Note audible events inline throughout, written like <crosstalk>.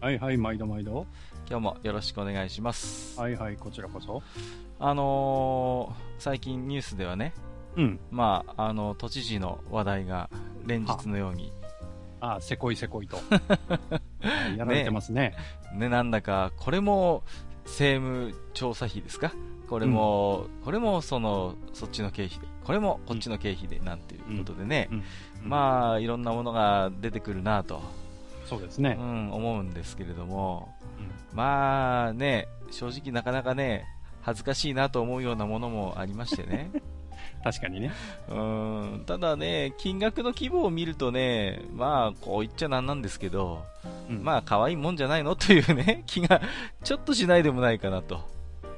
はいはい、毎度毎度。今日もよろしくお願いしますはいはい、こちらこそ。あのー、最近ニュースではねうん。まああの都知事の話題が連日のようにああ、せこいせこいと。は <laughs> いやられてますね。ねなんだかこれも政務調査費ですか？これも、これもそのそっちの経費でこれもこっちの経費でなんていうことでね、うん。まあいろんなものが出てくるなと、うそうですね。ん、思うんですけれども。うん。まあね正直なかなかね恥ずかしいなと思うようなものもありましてね。<laughs> 確かにね。うんただね金額の規模を見るとねまあこう言っちゃなんなんですけどうん。まあ可愛いもんじゃないの？というね気がちょっとしないでもないかなと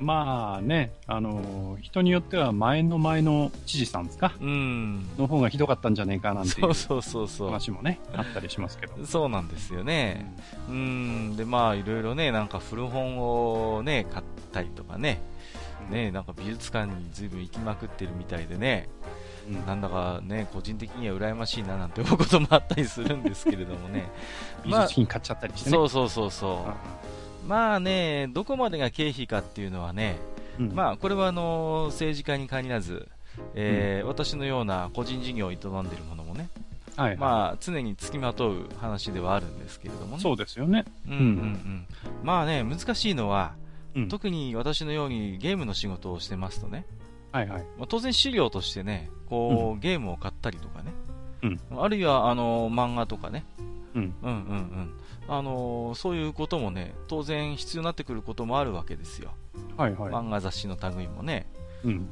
まあね、あのー人によっては前の前の知事さんですか？うん。の方がひどかったんじゃねえかなんていそううそうそうそう。話もね、あったりしますけど。そうなんですよね。うん。でまあいろいろねなんか古本をね買ったりとかね。ねなんか美術館に随分行きまくってるみたいでね。うん。なんだかね個人的には羨ましいななんて思うこともあったりするんですけれどもね。<laughs> 美術品買っちゃったりしてね。そうそうそうそう。あまあねどこまでが経費かっていうのはねうんまあこれはあの政治家に限らずえー私のような個人事業を営んでいるものもね、はいはい。まあ、常に付きまとう話ではあるんですけれどもね。そうですよね。うんうんうん。まあね、難しいのは、うん。特に私のようにゲームの仕事をしてますとね、はいはい。まあ、当然資料としてね、こう、ゲームを買ったりとかね、うんあるいはあの漫画とかね、うん。うんうんうん。あのそういうこともね、当然必要になってくることもあるわけですよ。はいはい。漫画雑誌の類もね。うん。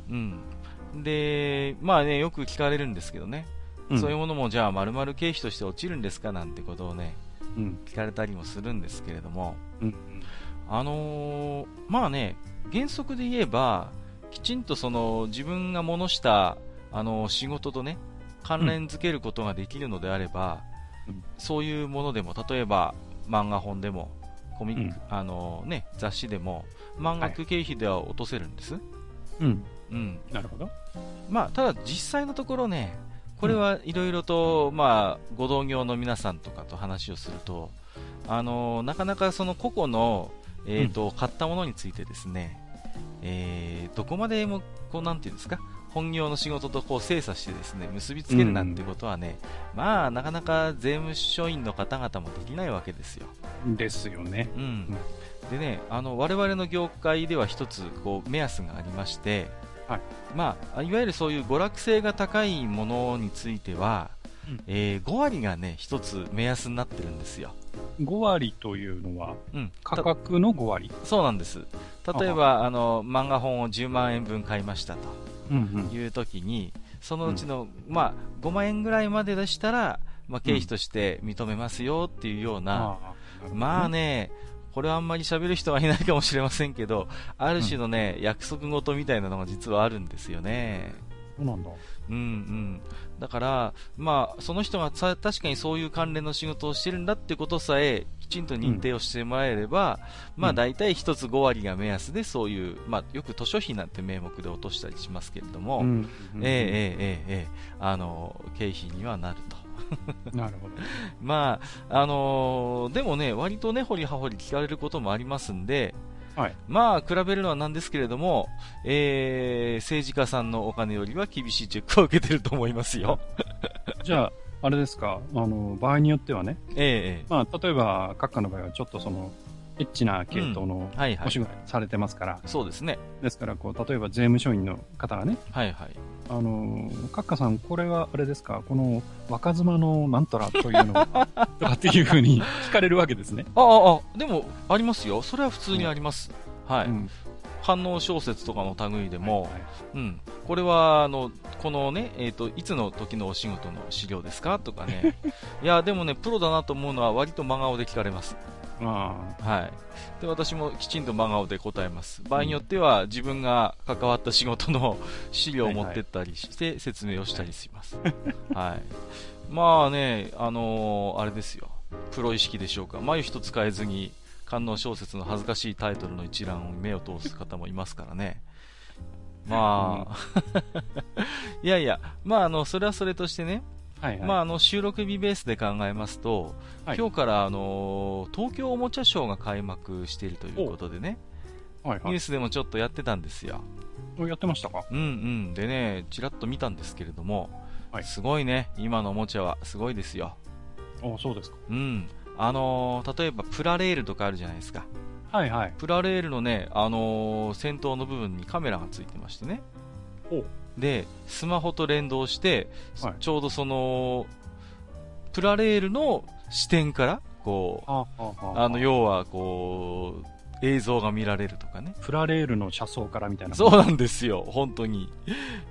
うん。で、まあね、よく聞かれるんですけどね、うんそういうものもじゃあ丸々経費として落ちるんですかなんてことをね、うん。聞かれたりもするんですけれども、うん。あのーまあね、原則で言えば、きちんとその自分がものした、あの仕事とね、関連づけることができるのであれば、うんそういうものでも、例えば漫画本でも、コミック、うんあのね、雑誌でも、満額経費では落とせるんです？うん。うん。なるほど。まあ、ただ実際のところね、これはいろいろと、まあ、ご同業の皆さんとかと話をすると、あのなかなかその個々の、えーと買ったものについてですね、えーどこまでもこうなんていうんですか本業の仕事とこう精査してですね結びつけるなんてことはね、まあなかなか税務署員の方々もできないわけですよ。ですよね。うん、でね、あの我々の業界では一つこう目安がありまして、はいまあ、いわゆるそういう娯楽性が高いものについては、うんえー5割がね一つ目安になってるんですよ。5割というのは、うん、価格の5割。たそうなんです。例えばあの漫画本を10万円分買いましたうんという時に、そのうちの、まあ、5万円ぐらいまででしたら、まあ、経費として認めますよっていうような、あまあね、これはあんまり喋る人はいないかもしれませんけど、ある種のね、約束事みたいなのが実はあるんですよね。なんだ。うんうん。だから、まあ、その人がさ確かにそういう関連の仕事をしてるんだってことさえ、きちんと認定をしてもらえれば、うん、まあ大体1つ5割が目安で、そういう、まあよく図書費なんて名目で落としたりしますけれども、うん、えええええ、あの、経費にはなると。<laughs> なるほど。<laughs> まあ、あのー、でもね、割とね、掘り葉掘り聞かれることもありますんで、はい、まあ、比べるのはなんですけれども、えー、政治家さんのお金よりは厳しいチェックを受けてると思いますよ。じゃあ、あれですか、あの、場合によってはね、ええまあ、例えば、閣下の場合はちょっとその、エッチな系統のお仕事されてますから、そうですね。ですから、こう、例えば税務署員の方がね、はいはい。あの、閣下さん、これはあれですか、この若妻のなんとらというのは、<laughs> とかっていうふうに聞かれるわけですね。ああ、あ、でも、ありますよ。それは普通にあります。はい。うん反応小説とかの類でも、はいはいうん。これは、あの、このね、えっ、と、いつの時のお仕事の資料ですか？とかね。<laughs> いや、でもね、プロだなと思うのは割と真顔で聞かれます。あはい。で、私もきちんと真顔で答えます。場合によっては、自分が関わった仕事の <laughs> 資料を持ってったりして、説明をしたりします。<laughs> はい。まあね、あのーあれですよ。プロ意識でしょうか。眉一つ変えずに、観音小説の恥ずかしいタイトルの一覧を目を通す方もいますからね。<laughs> まあ、<laughs> いやいや、まあ、あの、それはそれとしてね、あ。はいはい。まあ、あの、収録日ベースで考えますと、はい今日から、あのー東京おもちゃショーが開幕しているということでね、はいはい。ニュースでもちょっとやってたんですよ。おやってましたか？うんうん。でね、ちらっと見たんですけれども、はいすごいね、今のおもちゃはすごいですよ。あそうですか。うん。あのー例えばプラレールとかあるじゃないですか。はいはい。プラレールのね、あのー先頭の部分にカメラがついてましてね。おで、スマホと連動して、はいちょうどその、プラレールの視点から、こう、ああの、要は、こう、映像が見られるとかね。プラレールの車窓からみたいな。そうなんですよ、本当に。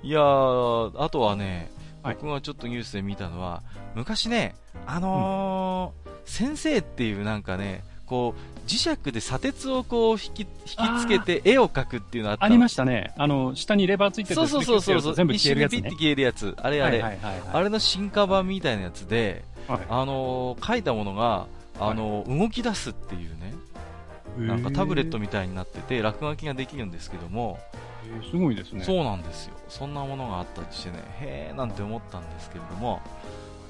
いやー、あとはね、はい。僕がちょっとニュースで見たのは、昔ね、あのー先生っていうなんかね、こう、磁石で砂鉄をこう引き、引きつけて絵を描くっていうのあったありまししたね。あの、下にレバーついてて、そうそうそうそう。そう、全部消えるやつね。一瞬でピッて。消えるやつ。あれあれ。はいはいはいはい、あれの進化版みたいなやつで、はい。あのー書いたものが、あのー動き出すっていうね、なんかタブレットみたいになってて、落書きができるんですけども、すごいですね。そうなんですよ。そんなものがあったりしてね、へーなんて思ったんですけれども、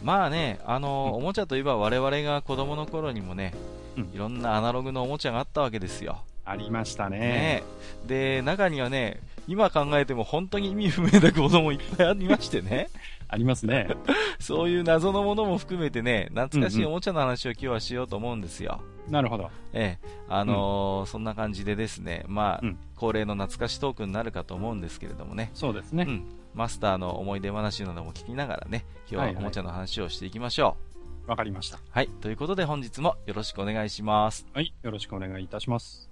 まあね、あのーうんおもちゃといえば我々が子供の頃にもね、うんいろんなアナログのおもちゃがあったわけですよ。ありましたね。ねで、中にはね、今考えても本当に意味不明な子供いっぱいありましてね、<laughs> ありますね。<laughs> そういう謎のものも含めてね、懐かしいうんうんおもちゃの話を今日はしようと思うんですよ。なるほど。ええ、あのーそんな感じでですね、まあ、うん恒例の懐かしトークになるかと思うんですけれどもね、そうですね。うん、マスターの思い出話なども聞きながらね、今はいはい日はおもちゃの話をしていきましょう。わ、かりました。はい、ということで本日もよろしくお願いします。はい。よろしくお願いいたします。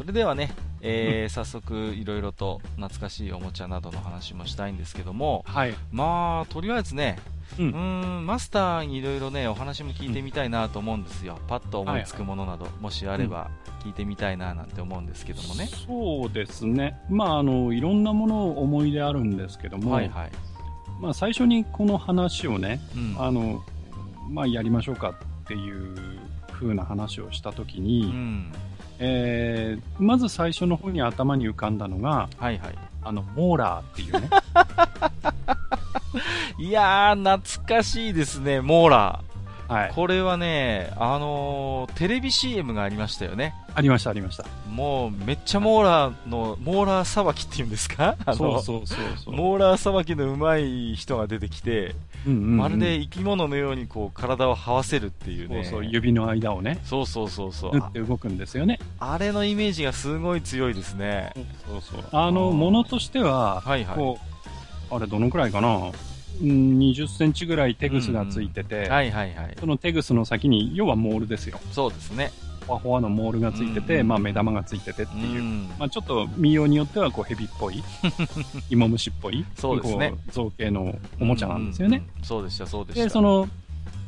それではね、えー早速いろいろと懐かしいおもちゃなどの話もしたいんですけども、はい。まあ、とりあえずね、う。うんーん、マスターにいろいろね、お話も聞いてみたいなと思うんですよ。パッと思いつくものなど、もしあれば聞いてみたいななんて思うんですけどもね。そうですね。まあ、あの、いろんなもの思い出あるんですけども、はいはい。まあ、最初にこの話をね、うん。あの、まあ、やりましょうかっていう風な話をしたときに、うん。えーまず最初の方に頭に浮かんだのが、はいはい。あの、モーラーっていうね。<laughs> いやー、懐かしいですね、モーラはいー。。これはね、あのーテレビ CM がありましたよね。ありました、ありました。もう、めっちゃモーラーの、モーラーさばきっていうんですか？そうそうそうそう。モーラーさばきの上手い人が出てきて、うんうんうんまるで生き物のようにこう体を這わせるっていうね。そうそう、指の間をね、そうそうそうそう縫って動くんですよね。ああれのイメージがすごい強いですね。そうそう。あの、うんものとしては、はいはい。こう、あれどのくらいかな？うん20センチぐらいテグスがついてて、はいはいはい。そのテグスの先に、要はモールですよ。そうですね。ほわほわのモールがついてて、うんまあ目玉がついててってういう。ん。まあちょっと見ようによってはこうヘビっぽい、<laughs> 芋虫っぽい、そうですねこう造形のおもちゃなんですよね。うん。そうでした、そうでした。で、その、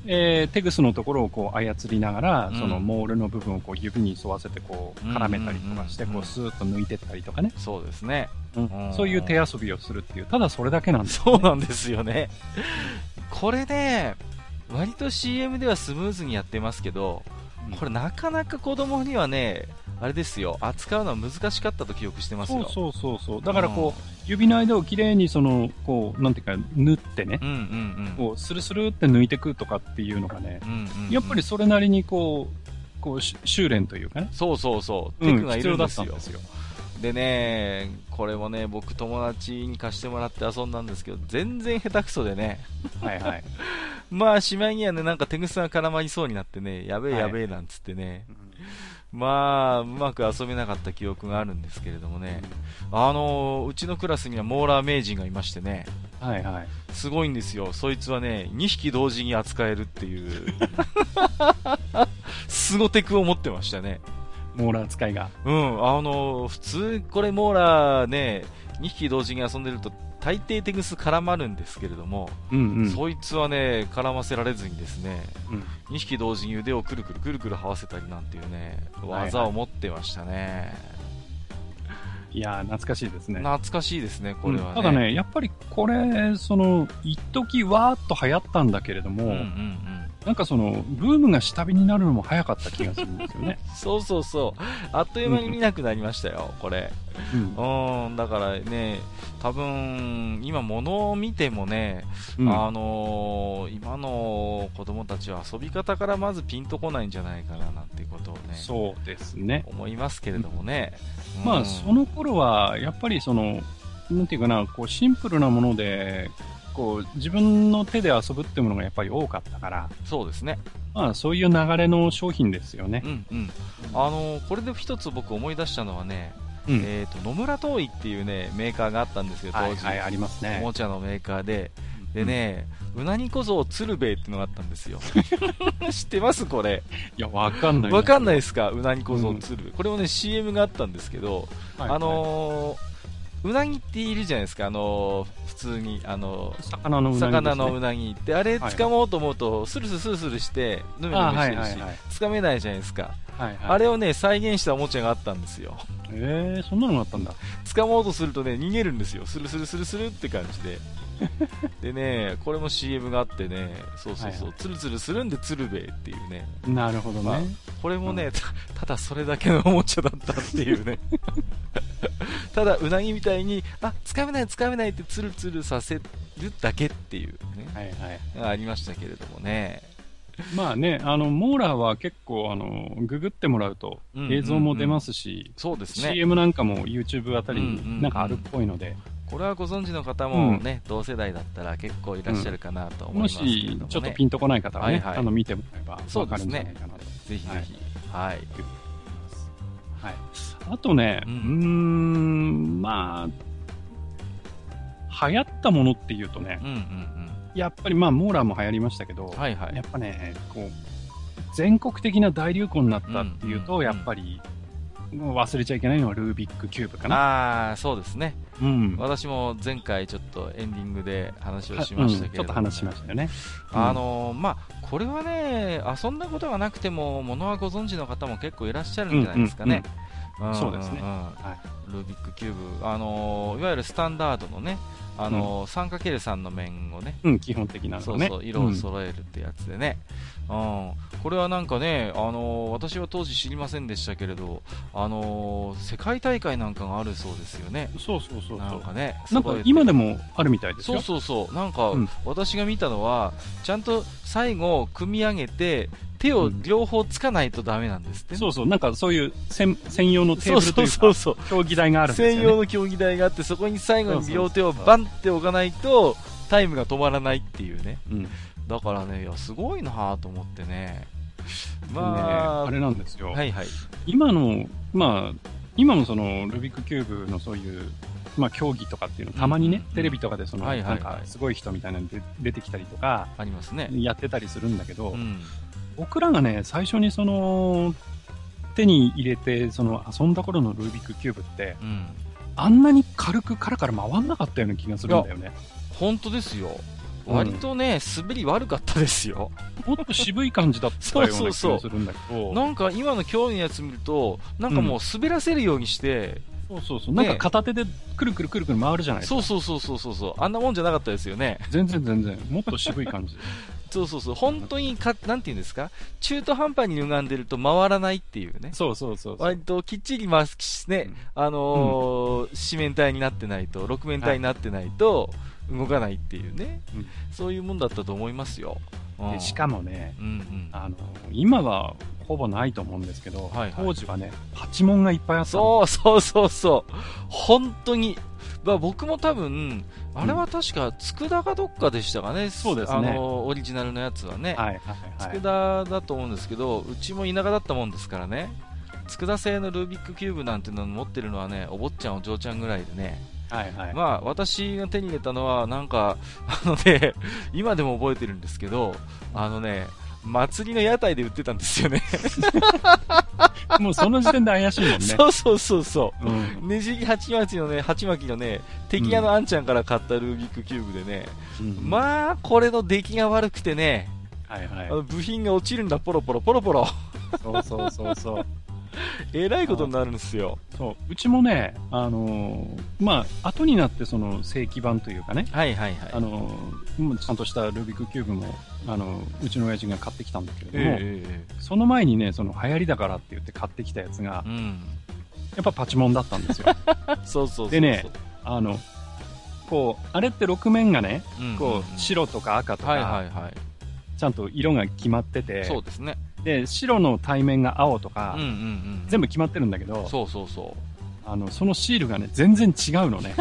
えーテグスのところをこう操りながら、うんそのモールの部分をこう指に沿わせてこう絡めたりとかして、こうスーッと抜いてったりとかね、そうですね。うんうんそういう手遊びをするっていう、ただそれだけなんですよ、そうなんですよね。これね、割と CM ではスムーズにやってますけど、うんこれなかなか子供にはね、あれですよ、扱うのは難しかったと記憶してますよ。そうそうそうそう。だからこう、指の間をきれいにその、こう、なんていうか、縫ってね、うん、うんうんうん。こう、スルスルって抜いてくとかっていうのがね、うんうんうんやっぱりそれなりにこう、こう、し修練というかね、そうそうそう、うんテクがいるんですよ。必要だったんでね、これもね、僕友達に貸してもらって遊んだんですけど、全然下手くそでね、はいはい。<laughs> まあ、しまいにはね、なんか手ぐさが絡まりそうになってね、やべえはいやべえなんつってね、まあ、うまく遊べなかった記憶があるんですけれどもね、あのーうちのクラスにはモーラー名人がいましてね、はいはい。すごいんですよ。そいつはね、2匹同時に扱えるっていう、<laughs> スゴテクを持ってましたね。モーラー使いが。うん、あのー普通、これモーラーね、2匹同時に遊んでると大抵テグス絡まるんですけれども、うんうん。そいつはね絡ませられずにですねうん。2匹同時に腕をくるくるくるくる這わせたりなんていうねはいはい。技を持ってましたね、いやー、懐かしいですね。懐かしいですねこれはね、うん。ただね、やっぱりこれ、その、一時わーっと流行ったんだけれども、うんうんうんなんかその、ブームが下火になるのも早かった気がするんですよね。<laughs> そうそうそう。あっという間に見なくなりましたよ、これ。うん。うんだからね多分今物を見てもね、うん。あのー今の子供たちは遊び方からまずピンとこないんじゃないかななんていうことをねそうですね。思いますけれどもね、うん。まあ、その頃は、やっぱりその、なんていうかな、こう、シンプルなもので、こう、自分の手で遊ぶってものがやっぱり多かったから、そうですね。まあ、そういう流れの商品ですよね。う。んうん。あのーこれで一つ僕思い出したのはね、うん。えー、と野村トーイっていうねメーカーがあったんですよ当時、はいはい、ありますおね。もちゃのメーカーで。でね、うなぎ小僧鶴瓶っていうのがあったんですよ。<laughs> 知ってます？これ。いや、わかんない。わかんないい。ですか？うなぎ小僧鶴。瓶、これもね CM があったんですけど、はい。あ、のーうなぎっているじゃないですか、あのー普通に、あのー魚のうなぎですね。魚のうなぎって、あれはい掴もうと思うと、スルスルスルスルして、ぬめぬあめしてるしはいはいはい、掴めないじゃないですか。はいはい。あれをね、再現したおもちゃがあったんですよ。えー、そんなのがあったんだ。掴もうとするとね、逃げるんですよ。スルスルスルスルって感じで。<laughs> でね、これも CM があってね、そうそうそう、はいツルツルするんで鶴瓶っていうね。なるほどまあね。これもね、た <laughs> ただそれだけのおもちゃだったっていうね。<laughs> ただ、うなぎみたいに、あ、掴めない掴めないってツルツルさせるだけっていうね、はいはい。ありましたけれどもね。まあね、あの、モーラーは結構、あの、ググってもらうとうんうんうん映像も出ますし、そうですね。CM なんかも YouTube あたりうんうんうんになんかあるっぽいので、これはご存知の方もね、同世代だったら結構いらっしゃるかなと思いもますけれども、ねしちょっとピンとこない方はね、はいはいあの、見てもらえばそうですねわかるんじゃないかなと。ぜひぜひ。はい。はい。あとね、ううんーん、まあ、流行ったものっていうとねう、んうんやっぱりまあ、モーラーも流行りましたけど、うん。はいはいや。っぱね、こう、全国的な大流行になったっていうと、うんうんやっぱり、もう忘れちゃいけないのはルービックキューブかな。ああ、そうですね。うん。私も前回ちょっとエンディングで話をはしましたうんけれども、ちょっと話しましたよね。あのーまあ、これはね、遊んだことがなくても、ものはご存知の方も結構いらっしゃるんじゃないですかね。んそうですね。んんはルービックキューブ、あのーいわゆるスタンダードのね、あのー 3×3 の面をね、うん、基本的なのね。そうそう、色を揃えるってやつでね、うん。これはなんかね、あのー私は当時知りませんでしたけれど、あのー世界大会なんかがあるそうですよね。うんそうそうそう。なんかね、なんか今でもあるみたいですそうよ。そうそう、なんか、うん。私が見たのは、ちゃんと最後、組み上げて、手を両方つかないとダメなんですってね、そうそう。なんかそういう専専用のテーそうそうブルというか、そうそう。競技台があるんですよね。専用の競技台があって、そこに最後に両手をバンって置かないと、タイムが止まらないっていうね。うん。だからね、いや、すごいなと思ってね。ままあ、あ、あれなんですよ。はいはい。今の、まあ、今もその、ルービックキューブのそういう、まあ、競技とかっていうの、たまにね、うんテレビとかでその、はいはいはいなんか、すごい人みたいなので出てきたりとか、ありますね。やってたりするんだけど、うん。僕らがね、最初にその、手に入れて、その、遊んだ頃のルービックキューブって、うん。あんなに軽くカラカラ回んなかったような気がするんだよね。本当ですよ。うん割とね、滑り悪かったですよ。もっと渋い感じだったような気そうそうそうがするんだけど、なんか今の競技のやつ見ると、なんかもう滑らせるようにして、そうそうそう、ねなんか片手でくるくるくるくる回るじゃないですか。そうそうそうそうそうそう、あんなもんじゃなかったですよね。全然全然、もっと渋い感じ。<laughs> そうそうそう、本当にか、なんていうんですか、中途半端に歪んでると回らないっていうね。そうそうそう。割ときっちり回すね、あのー四面体になってないと、六面体になってないと、動かないっていうね、うん。そういうもんだったと思いますよ。しかもね、うんうん。あの、今はほぼないと思うんですけど、はいはい当時はね、パチモンがいっぱいあったの。そうそうそうそう。本当に。まあ、僕も多分、あれは確か、佃かどっかでしたかね。そうですねあの、オリジナルのやつはね。はいはいはい。佃だと思うんですけど、うちも田舎だったもんですからね。佃製のルービックキューブなんての持ってるのはね、お坊ちゃんお嬢ちゃんぐらいでね。はいはい。まあ、私が手に入れたのは、なんか、あのね、今でも覚えてるんですけど、あのね、祭りの屋台で売ってたんですよね。<laughs> もうその時点で怪しいもんね。<laughs> そうそうそうそう。うん。ねじり鉢巻きのね、鉢巻きのね、敵屋のあんちゃんから買ったルービックキューブでね、うんまあ、これの出来が悪くてね、はいはい部品が落ちるんだ、ポロポロ、ポロポロ。そうそうそうそう。<laughs> えらいことになるんですよ。そう。うちもね、あのーまあ、後になってその正規版というかね、はいはいはい。あのちゃんとしたルービックキューブも、あのーうちの親父が買ってきたんだけれども、えええその前にね、その流行りだからって言って買ってきたやつがえ、うん。やっぱパチモンだったんですよ。<laughs> そうそう。でねあの、こう、あれって6面がね、うん、こう、白とか赤とはいはか、いはい。ちゃんと色が決まってて、そうですね。で、白の対面が青とかうん、うんうん。全部決まってるんだけど、そうそうそう。あの、そのシールがね、全然違うのね。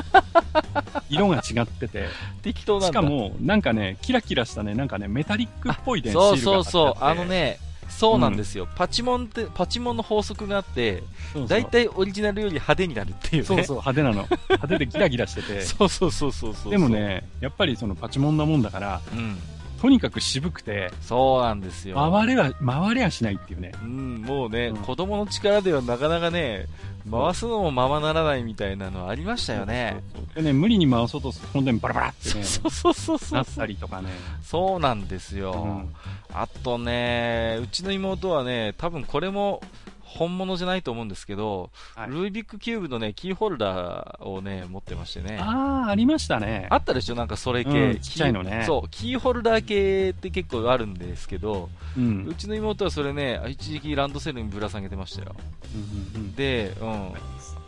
<laughs> 色が違ってて。適当なんだ。しかも、なんかね、キラキラしたね、なんかね、メタリックっぽいね、そうシールがそうそう。あの、ね、そうなんですよ。パチモンって、パチモンの法則があって、そうそうだいたいオリジナルより派手になるっていうね。そうそう、派手なの。派手でギラギラしてて。<laughs> そうそうそうそうそう。でも、ね、やっぱりそのパチモンなもんだから、うん。とにかく渋くて、そうなんですよ。回れは、回れはしないっていうね。うん、もうね、うん子供の力ではなかなかね、回すのもままならないみたいなのありましたよね。そうそうでね、無理に回そうとすると、本当にバラバラってね、そうそうそうそう。なったりとかね。そうなんですよ。うんあとね、うちの妹はね、多分これも本物じゃないと思うんですけど、はいルービックキューブのね、キーホルダーをね、持ってましてね。ああ、ありましたね。あったでしょ？なんかそれ系、うんちっちゃいのねキーそう、キーホルダー系って結構あるんですけど、う。うんちの妹はそれね、一時期ランドセルにぶら下げてましたよ。うんうんで、うん、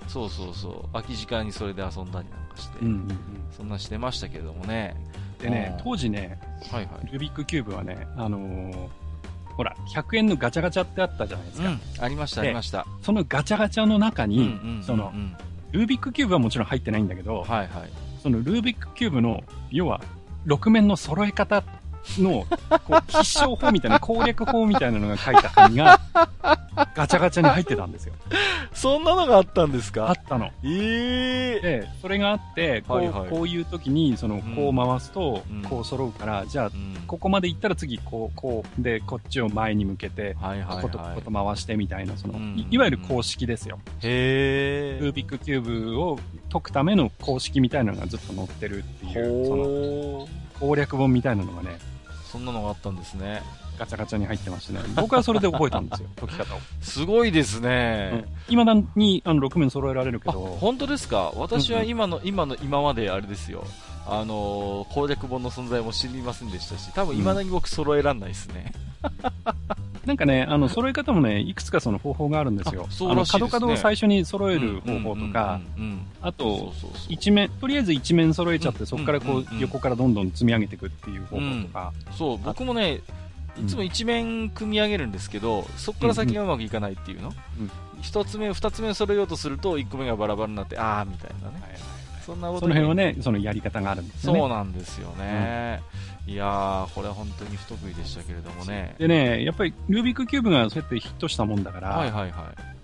そうそうそう、空き時間にそれで遊んだりなんかして、うんうんうんそんなしてましたけれどもね。でねう、ん当時ね、はいはい。ルービックキューブはね、あのーほら、100円のガチャガチャってあったじゃないですか。うん、ありました、あでりました。そのガチャガチャの中に、うんうんうんうんその、ルービックキューブはもちろん入ってないんだけど、はいはい。そのルービックキューブの、要は、6面の揃え方の、こう、必勝法みたいな、攻略法みたいなのが書いた紙が、ガチャガチャに入ってたんですよ。そんなのがあったんですか？あったの。ええで、それがあって、こう、はいはいこういう時に、その、こう回すとうん、こう揃うから、じゃあ、うんここまで行ったら次、こう、こう、で、こっちを前に向けて、はいはいはい。こことここと回してみたいな、その、うんいいわゆる公式ですよ。へえ。ルービックキューブを解くための公式みたいなのがずっと載ってるっていう、その。攻略本みたいなのがね、そんなのがあったんですね。ガチャガチャに入ってましてね。僕はそれで覚えたんですよ、<laughs> 解き方を。すごいですね。いまだに、あの、6面揃えられるけあ、ど、本当ですか？私はうんうん今の、今の、今まであれですよ。あのー攻略本の存在も知りませんでしたし、多分未だに僕揃えらんないですね。なんかね、あの、揃え方もね、いくつかその方法があるんですよ。あ。そうらしいですね。角々を最初に揃える方法とか、うんうんうんうん、あと。一面、とりあえず一面揃えちゃって、そこからこううん。うんうん、横からどんどん積み上げていくっていう方法とか、そう、僕もね、いつも一面組み上げるんですけど、そこから先がうまくいかないっていうの、うん。一つ目、二つ目揃えようとすると、一個目がバラバラになって、あーみたいなね。はいはいそんなことその辺はね、そのやり方があるんですよね。そうなんですよね。いやー、これは本当に不得意でしたけれどもね。でね、やっぱりルービックキューブがそうやってヒットしたもんだから、はいはいはい。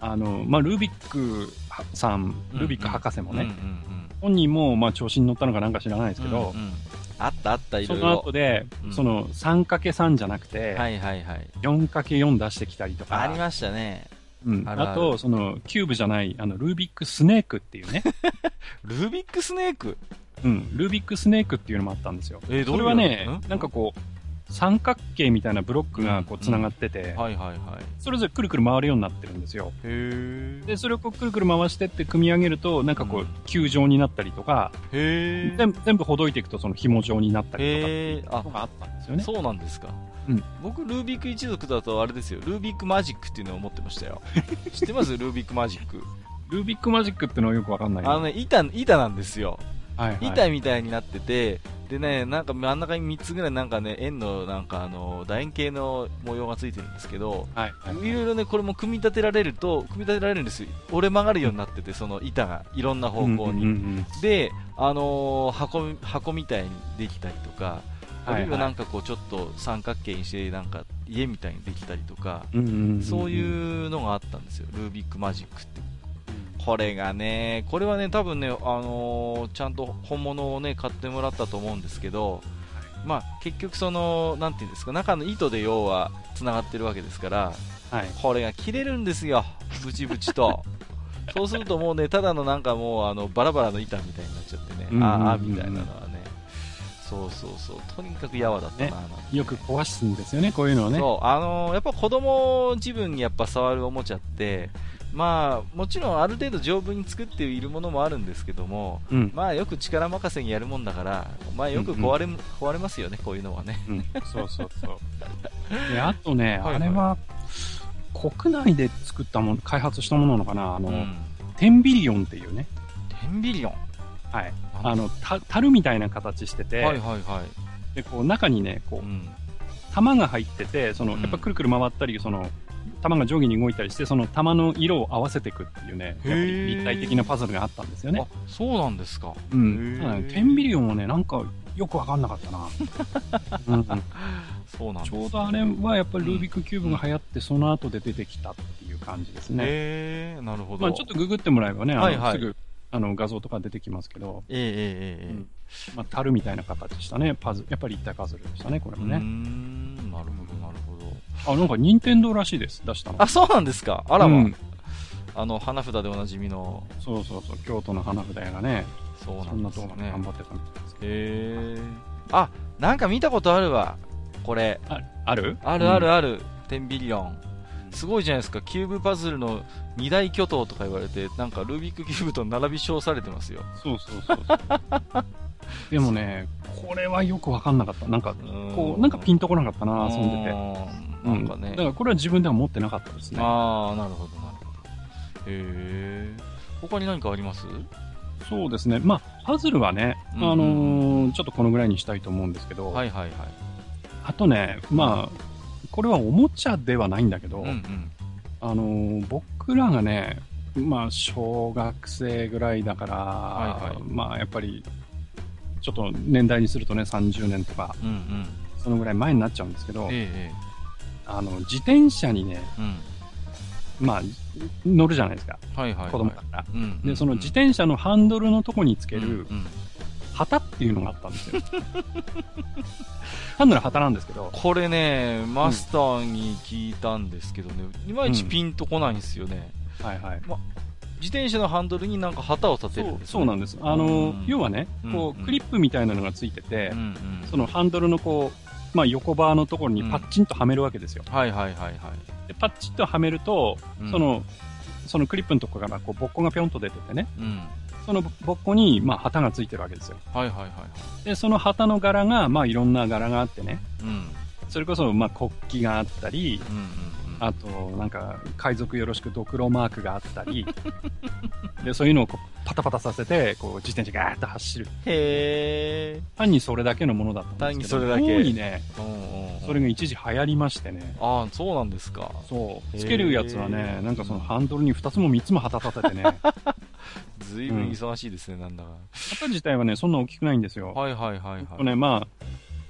あの、まあ、ルービックさん、ルービック博士もね、うんうん本人も、まあ、調子に乗ったのかなんか知らないですけど、うんうんあったあった、いそのろいろ。後で、うんその 3×3 じゃなくて、はいはいはい。4×4 出してきたりとか、ありましたね。うん、あるあるあと、その、キューブじゃない、あの、ルービックスネークっていうね、<laughs> ルービックスネーク？うん、ルービックスネークっていうのもあったんですよ。えーれはねん、なんかこう、三角形みたいなブロックがこう繋がってて。それぞれくるくる回るようになってるんですよ。で、それをこうくるくる回してって組み上げると、なんかこうんう、球状になったりとか、へー。全部全部ほどいていくとその紐状になったりとか。あったんですよね。そうなんですか。うん僕、ルービック一族だとあれですよ。ルービックマジックっていうのを持ってましたよ。知ってます？ルービックマジック。ルービックマジックってのはよくわかんないなあのね、板、板なんですよ。はいはい、板みたいになってて、でね、なんか真ん中に3つぐらいなんかね、円のなんかあの、楕円形の模様がついてるんですけど、はいはいいろいろね、これも組み立てられると、組み立てられるんですよ。折れ曲がるようになってて、その板が、いろんな方向に。うんうんうんで、あのー箱、箱みたいにできたりとか、あるいははいはいなんかこう、ちょっと三角形にして、なんか家みたいにできたりとか、そういうのがあったんですよ。ルービックマジックって。これがね、これはね、多分ね、あのーちゃんと本物をね、買ってもらったと思うんですけど、まあ、結局その、なんていうんですか、中の糸で要は繋がってるわけですから、はい。これが切れるんですよ、ブチブチと。<laughs> そうするともうね、ただのなんかもう、あの、バラバラの板みたいになっちゃってね、うんうんうんうん。あーあーみたいなのはね、そうそうそう、とにかくやわだったな、なんて。よく壊すんですよね、こういうのはね。そう、あのーやっぱ子供自分にやっぱ触るおもちゃって、まあ、もちろんある程度丈夫に作っているものもあるんですけども、うん。まあよく力任せにやるもんだから、まあよく壊れ,、壊れますよね、こういうのはね。うん。そうそうそう。<laughs> で、あとね、はいはいあれは、国内で作ったもの、開発したものなのかなあの、うん。テンビリオンっていうね。テンビリオン？はい。あの、た、樽みたいな形してて、はいはいはい。で、こう、中にね、こう、うん。玉が入ってて、その、うんやっぱくるくる回ったり、その、玉が上下に動いたりして、その玉の色を合わせていくっていうね、やっぱり立体的なパズルがあったんですよねあ。、そうなんですか。うん。ただねテンビリオンはね、なんかよくわかんなかったな。う <laughs> んうん、そうなんです、ちょうどあれはやっぱりルービックキューブが流行って、その後で出てきたっていう感じですね。へえ、なるほど。まあちょっとググってもらえばね、あのはいはいすぐあの画像とか出てきますけど、ええええええうんまあ、樽みたいな形したね、パズル、やっぱり立体パズルでしたね、これもね。あ、なんか任天堂らしいです、出したの。あ、そうなんですか。あらま、うんあの、花札でおなじみの、そうそうそう、京都の花札屋がね、そうなそんなんですねとこまで頑。張ってたみたいですけど。へえ。あ、なんか見たことあるわ。これ。あある？あるあるあある。テンビリオン。すごいじゃないですか。キューブパズルの二大巨頭とか言われて、なんかルービックキューブと並び称されてますよ。そうそうそうそう。<laughs> でもね、これはよくわかんなかった。なんか、こう、なんかピンとこなかったな、遊んでて。てなんかねだか。らこれは自分では持ってなかったですね。ああ、なるほど、なるほど。へえ。他に何かあります？そうですね。まあ、パズルはね、うんうんあのーちょっとこのぐらいにしたいと思うんですけど、はいはいはい。あとね、まあ、これはおもちゃではないんだけど、うんうん。あのー僕らがね、まあ、小学生ぐらいだから、はいはいまあ、やっぱり、ちょっと年代にするとね、30年とか、うんうん。そのぐらい前になっちゃうんですけど、えええあの、自転車にね、え。うん。まあ、乗るじゃないですか、はいはいはい。子供だから。うんうんうん。で、その自転車のハンドルのとこにつける旗っていうのがあったんですよ。<laughs> 単なる旗なんですけど、これね、マスターに聞いたんですけどね、いまいちピンとこないんですよね。はいはい。自転車のハンドルになんか旗を立てるんですそうなんです。あの、うん要はね、こうんう、クリップみたいなのがついてて、うんうん。そのハンドルのこう、まあ横バーのところにパッチンとはめるわけですよ。はいはいはいはい。でパッチンとはめると、うんそ、の、そのクリップのところからこう、ボッコがぴょんと出ててね、うん。そのボッコに、まあ旗がついてるわけですよ。はいはいはいはい。で、その旗の柄が、まあいろんな柄があってね、うん。それこそ、まあ国旗があったり、うんうんうん。あと、なんか、海賊よろしくドクロマークがあったり、<laughs> で、そういうのをこうパタパタさせて、こう、自転車ガーッと走る。へ単にそれだけのものだったんですけど、単にそれだけ妙にね、ー。うんうん。それが一時流行りましてね。ああ、そうなんですか。そう。つけるやつはね、なんかそのハンドルに2つも3つも旗立ててね、旗 <laughs> ずいぶん忙しいですね、なんだか。自体はね、そんな大きくないんですよ。はいはいはいはい。とね、ま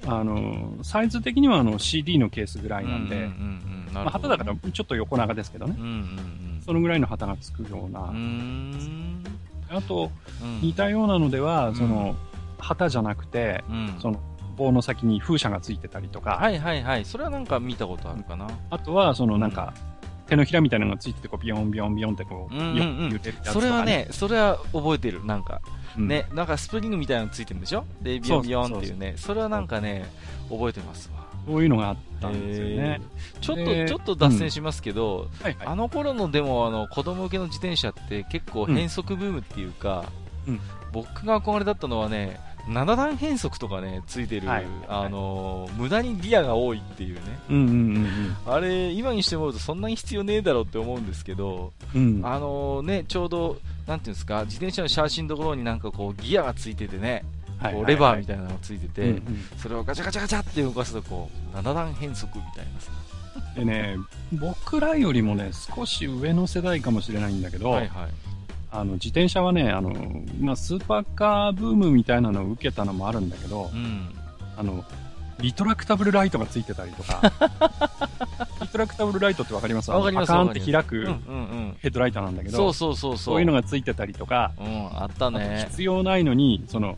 あ、あの、サイズ的にはあの CD のケースぐらいなんで、うんうんうんうん。なまあ、旗だからちょっと横長ですけどねう。んうんうん。そのぐらいの旗がつくような。あと、うん似たようなのでは、うんその、旗じゃなくて、うん。その、棒の先に風車がついてたりとか、はいはいはい。それはなんか見たことあるかな。あとは、そのなんか、手のひらみたいなのがついてて、こう、ビヨンビヨンビヨンってこう、うんうんうんよく揺れるやつとか、それは、ね、それは覚えてる。なんか、うんね、なんかスプリングみたいなのついてるんでしょ？で、ビヨンビヨンっていうね。それはなんかね、覚えてますわ。そういうのがあったんですよね。えーちょっと、でちょっと脱線しますけど、はいはい。あの頃のでも、あの、子供向けの自転車って結構変速ブームっていうか、うん僕が憧れだったのはね、7段変速とかね、ついてる、はいあのー無駄にギアが多いっていうね。うんうんあれ、今にして思うとそんなに必要ねえだろうって思うんですけど、うんうん。あのね、ちょうど、なんていうんですか、自転車のシャーシのところになんかこう、ギアがついててね、はいこうレバーみいたいなのがついてて、それをガチャガチャガチャって動かすとこう、7段変速みたいなさ。でね、僕らよりもね、少し上の世代かもしれないんだけど、はいはい。あの、自転車はね、あの、まあ、スーパーカーブームみたいなのを受けたのもあるんだけどう、ん。あの、リトラクタブルライトがついてたりとか、<laughs> リトラクタブルライトってわかります？わかりますパカーンって開く。ヘッドライトなんだけど、そうそうそうそう。そういうのがついてたりとか、うん、あったね。必要ないのに、その、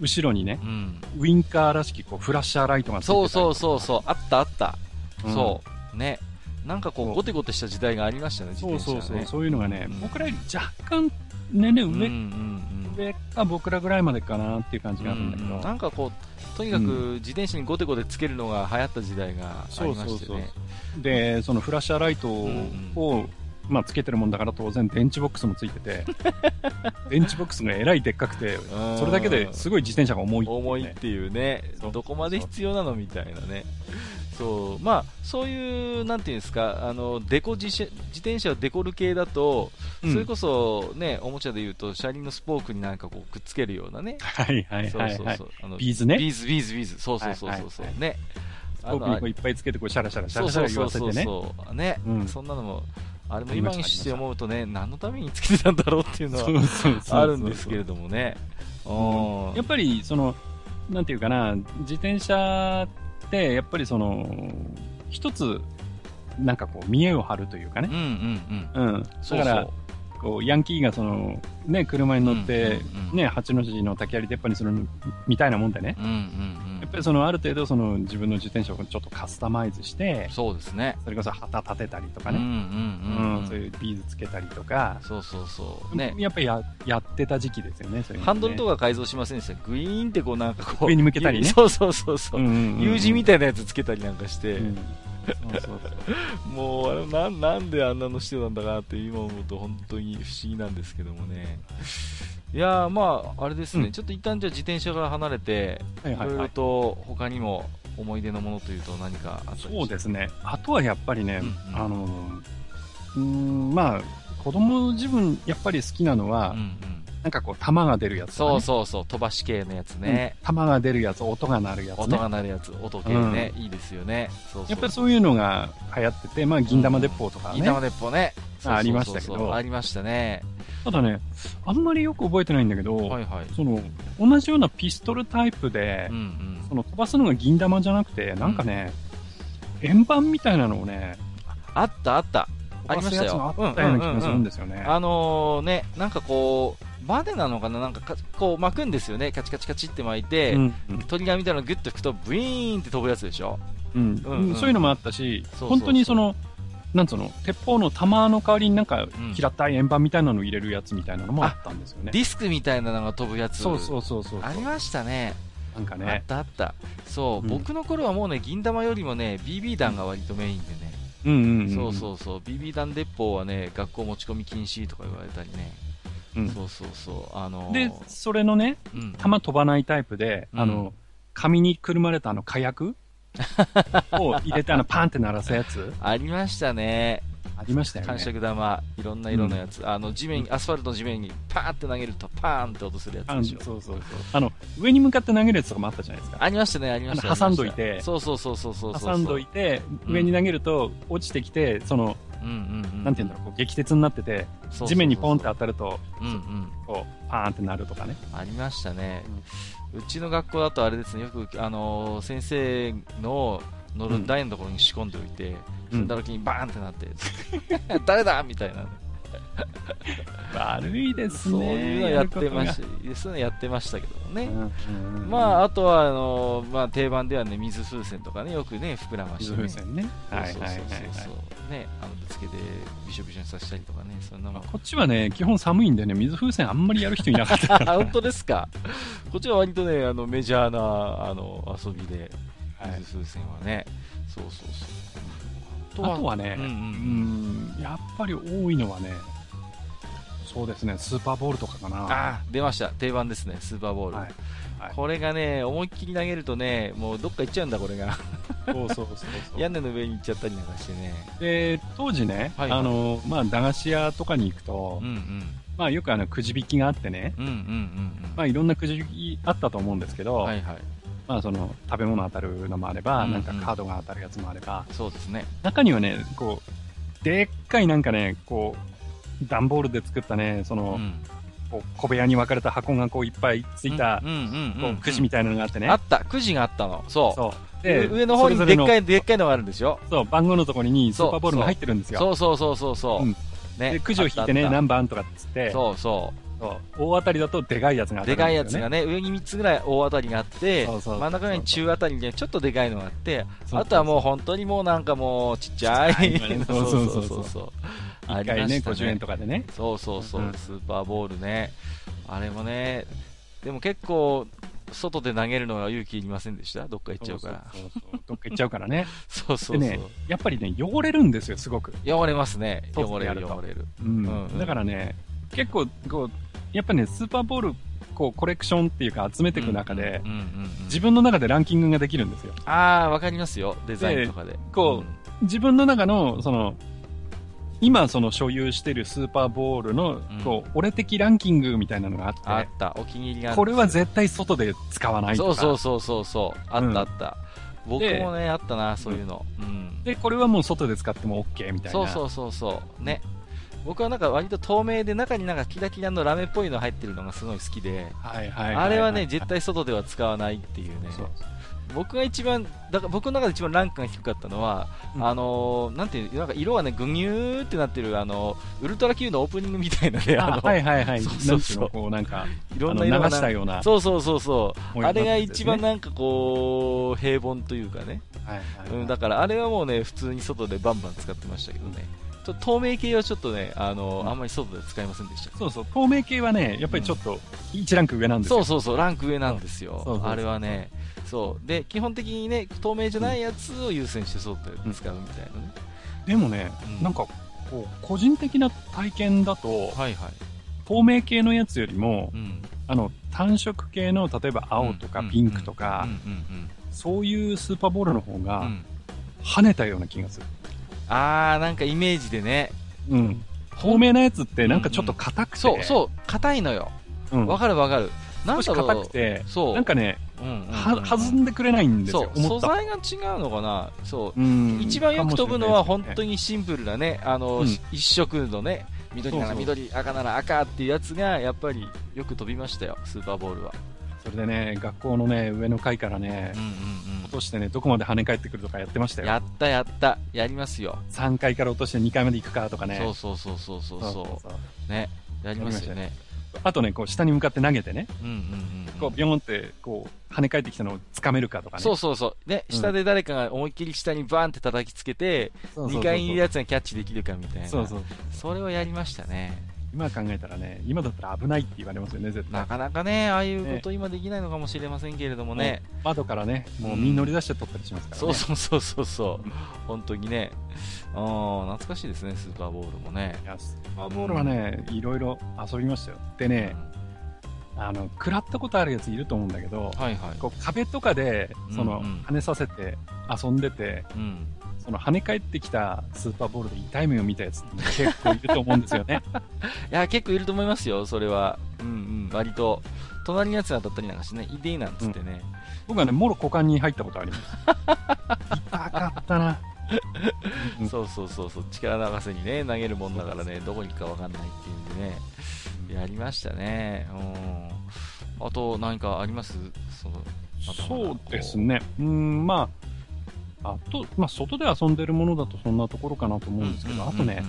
後ろにねう、ん。ウインカーらしきこうフラッシャーライトがついてたりそうそうそうそう、あったあった。うんそう。ね。なんかこそうう、ゴテゴテした時代がありましたね、自そう転車ね。そうそう、そういうのがね、うん僕らより若干年齢上、うんうんうん。上か僕らぐらいまでかなっていう感じがあるんだけど、うんうんなんかこう、とにかく自転車にゴテゴテつけるのが流行った時代がありましてね。で、そのフラッシャーライトを、うんまあ、つけてるもんだから当然電池ボックスもついてて、<laughs> 電池ボックスがえらいでっかくて、うんそれだけですごい自転車が重いっていうね、重いっていうねどこまで必要なのみたいなね。そう、まあ、そういう、なんていうんですか、あの、デコ自自転車をデコる系だと、うんそれこそね、おもちゃで言うと、車輪のスポークになんかこう、くっつけるようなね。はいはいはいはいそうそうそう。あのビーズねビーズ、ビーズ、ビーズ。そうそうそうそうそう。はいはいね。あ奥にこういっぱいつけてこうシャラシャラシャラシャラ言わせてね。そうそう。ね、うんそんなのも、あれも今にして思うとね、何のためにつけてたんだろうっていうのそうはそうそうそうあるんですけれどもね。うんやっぱりその、なんていうかな、自転車ってやっぱりその、一つ、なんかこう見栄を張るというかね。うんうんうん。うん。だそうそうから、こう、ヤンキーがその、ね、車に乗って、ね、八の字の竹槍鉄板にするみたいなもんでね。やっぱりその、ある程度その、自分の自転車をちょっとカスタマイズして、そうですね。それこそ旗立てたりとかね。んうん。そういうビーズつけたりとか、そうそうそう。ね。やっぱりややってた時期ですよね、そういうのねハンドルとか改造しませんでした？グイーンってこうなんかこう。上に向けたりね <laughs> そうそうそうそう。U 字みたいなやつつけたりなんかして、うん <laughs> もうあれなんなんであんなのしてたんだかなって今思うと本当に不思議なんですけどもね。いやーまああれですね、うんちょっと一旦じゃあ自転車から離れて、いろいろはい。と他にも思い出のものというと何かあったりしそうですね。あとはやっぱりね、うんうんあの、うーん、まあ、子供自分やっぱり好きなのは、うんうん。なんかこう、弾が出るやつね。そうそうそう、飛ばし系のやつね。うん弾が出るやつ、音が鳴るやつ音ね。が鳴るやつ、音系ね、いいですよね。そうそうやっぱりそういうのが流行ってて、まあ、銀玉鉄砲とかね。銀玉鉄砲ね。あありましたけどありましたね。ただね、あんまりよく覚えてないんだけど、はいはい。その、同じようなピストルタイプで、うんうん。その飛ばすのが銀玉じゃなくて、なんかね、円盤みたいなのをね、あったあった。ありましたよあったような気がするんですよね。あのーね、なんかこう、バネなのかな？なんかかこう巻くんですよね。カチカチカチって巻いて、うんトリガーみたいなのグッと吹くとブイーンって飛ぶやつでしょ？うんうんうんそういうのもあったし、そうそうそう本当にその、なんつうの、鉄砲の弾の代わりになんかん平たい円盤みたいなのを入れるやつみたいなのもあったんですよね。ディスクみたいなのが飛ぶやつ。そうそうそうそう。ありましたね。あっなんかね。たあった。そう、うん僕の頃はもうね、銀玉よりもね、BB 弾が割とメインでね。うんうんうん。そうそうそう、BB 弾鉄砲はね、学校持ち込み禁止とか言われたりね。うんそうそうそう。あのーで、それのね、うん、弾飛ばないタイプで、うんあの、紙にくるまれたあの火薬？<laughs> を入れてあのパンって鳴らすやつ？ありましたね。ありましたよ感ね。触玉、いろんな色のやつ。あの、地面、アスファルトの地面にパーンって投げるとパーンって音するやつでしょ。そうそうそう。あの、上に向かって投げるやつとかもあったじゃないですか。ありましたね、ありました。挟んどいてそうそうそうそうそうそう。挟んどいて、うん上に投げると落ちてきて、その、うんうんうん。なんていうんだろう、こう激鉄になってて、地面にポンって当たると、うんうん。こう、パーンってなるとかね。ありましたね。うちの学校だとあれですね、よく、あのー先生の乗る台のところに仕込んでおいて、うんそんだ時にバーンってなって、<laughs> 誰だみたいな。<laughs> 悪いですそうね。いうのやってました。そういうのやってましたけどね。ことが。うんうんうんまあ、あとは、あのまあ、定番ではね、水風船とかね、よくね、膨らまして、水ね。風船ね。はいはいはいそうそうそうはいそう。ね、あの、ぶつけて、びしょびしょにさせたりとかね、そんな。こっちはね、基本寒いんでね、水風船あんまりやる人いなかったから。<laughs> あ、本当ですか？こっちは割とね、あの、メジャーな、あの、遊びで、はい水風船はね。そうそうそう。あとはね、うん、やっぱり多いのはね、そうですね、スーパーボールとかかな。あー出ました。定番ですね、スーパーボール。はいはいこれがね、思いっきり投げるとね、もうどっか行っちゃうんだ、これが。そうそうそうそう。<laughs> 屋根の上に行っちゃったりなんかしてね。で、当時ね、はいはいあの、まあ、駄菓子屋とかに行くと、うんうん。まあ、よくあの、くじ引きがあってね、うんうんうんまあ、いろんなくじ引きあったと思うんですけど、うん。はいはい。まあ、その、食べ物当たるのもあれば、うんうんなんかカードが当たるやつもあれば、そうですね。中にはね、こう、でっかいなんかね、こう、段ボールで作ったね、その、うん。こう小部屋に分かれた箱がこういっぱいついた。こう、くじみたいなのがあってね。あった、くじがあったの。そう。そう。で上の方にでっかい、い、でっかいのがあるんですよ。そう、番号のところにスーパーボールが入ってるんですよ。そうそうそうそうそう。うんね。で、くじを引いてね、何番とかっつったて、そうそそう大当たりだとでかいやつが当たるんでかいや。つがね、上に3つぐらい大当たりがあってそうそうそう、真ん中に中当たりにちょっとでかいのがあって、あとはもう本当にもうなんかもうちっちゃい。そう <laughs> そうそうそうそう。一回ね、50円ととかでね。そうそうそう、うんスーパーボールね。あれもね、でも結構、外で投げるのは勇気いりませんでした？どっか行っちゃうから。そうそうそうどっか行っちゃうからね。<laughs> そうそうそう。でね、やっぱりね、汚れるんですよ、すごく。汚れますね。外汚れる汚れる。うんうんだからね、結構、こう、やっぱね、スーパーボール、こう、コレクションっていうか集めていく中でうん、うんうんうん自分の中でランキングができるんですよ。ああ、わかりますよ。デザインとかで。こう自分の中の、その、今その所有してるスーパーボールの、こう、俺的ランキングみたいなのがあって、あった。お気に入りがこれは絶対外で使わないとか。そうそうそうそうそう。あうんったあった。僕もね、あったな、そういうの。うん。で、これはもう外で使っても OK みたいな。そうそうそうそう。ね。僕はなんか割と透明で中になんかキラキラのラメっぽいの入ってるのがすごい好きで、はいはいいいあれはね、絶対外では使わないっていうね。僕が一番、だから僕の中で一番ランクが低かったのは、うんあのーなんていう、なんか色がね、ぐにゅーってなってる、あの、ウルトラ Q のオープニングみたいなね、ああの、はいはいはい。そうそうそうこうなんか、いろんな色がしたような。そうそうそうそう。あれが一番なんかこう、平凡というかね。はいはいはいうん、だからあれはもうね、普通に外でバンバン使ってましたけどね。ちょっと透明系はちょっとね、あの、うんあんまり外で使いませんでした。そうそう、透明系はね、やっぱりちょっと、一ランク上なんですよ。そうそうそう、ランク上なんですよ。そうそうそうあれはね、そう。で、基本的にね、透明じゃないやつを優先して外で使うみたいなね。でもね、うんなんか、こう、個人的な体験だと、はいはい。透明系のやつよりもう、ん。あの、単色系の、例えば青とかうんピンクとかうん、うんそういうスーパーボールの方うん。うが、ん。跳ねたような気がする。あー、なんかイメージでね。うん。透明なやつってなんかちょっと硬くて、そう、そう、硬いのよ。うん。わかるわかる。なん少しだろう。硬くて、そう。なんかね、うんうんうんうん、は、弾んでくれないんですよ。そう、素。材が違うのかな。そう。うん一番よく飛ぶのは本当に。にシンプルなね、あの、うん一色のね、緑ならそうそう緑、赤なら赤っていうやつが、やっぱりよく飛びましたよ、スーパーボールは。それでね、学校のね、上の階からねうん、うん落としてね、どこまで跳ね返ってくるとかやってましたうん。よ。やったやった、やりますよ。3階から落として2階まで行くかとかね。そうそうそうそうそうそうそう。ね、やりますよね。あとね、こう下に向かって投げてね、うんうんうん。こうビョンってこう跳ね返ってきたのを掴めるかとかね。そうそうそう。ね、うん下で誰かが思いっきり下にバーンって叩きつけて、そうそうそう2階にいるやつがキャッチできるかみたいな。そうそう。それをやりましたね。今考えたらね、今だったら危ないって言われますよね、絶対な。かなかね、ああいうこと今できないのかもしれませんけれどもね。窓からね、もう身乗り出して取ったりしますからね。そうそうそうそうそう。本当にね。うん、懐かしいですね、スーパーボールもね。いや、スーパーボールはね、いろいろ遊びましたよ。でね、あの、食らったことあるやついると思うんだけど、はいはい。こう壁とかで、その、跳ねさせて遊んでて、うん。その跳ね返ってきたスーパーボールで痛い目を見たやつって結構いると思うんですよね。<laughs> いや、結構いると思いますよ、それは。うんうん、割と。隣のやつが当たったりなんかしてね、いでーなんつってね。僕はね、もろ股間に入ったことあります。痛かったな。う <laughs> んそうそうそうそう、力流せにね、投げるもんだからね、どこに行くかわかんないっていうんでね、やりましたね。うん。あと、何かあります？その、そうですね。うん、まあ、あと、まあ、外で遊んでるものだとそんなところかなと思うんですけど、あとね、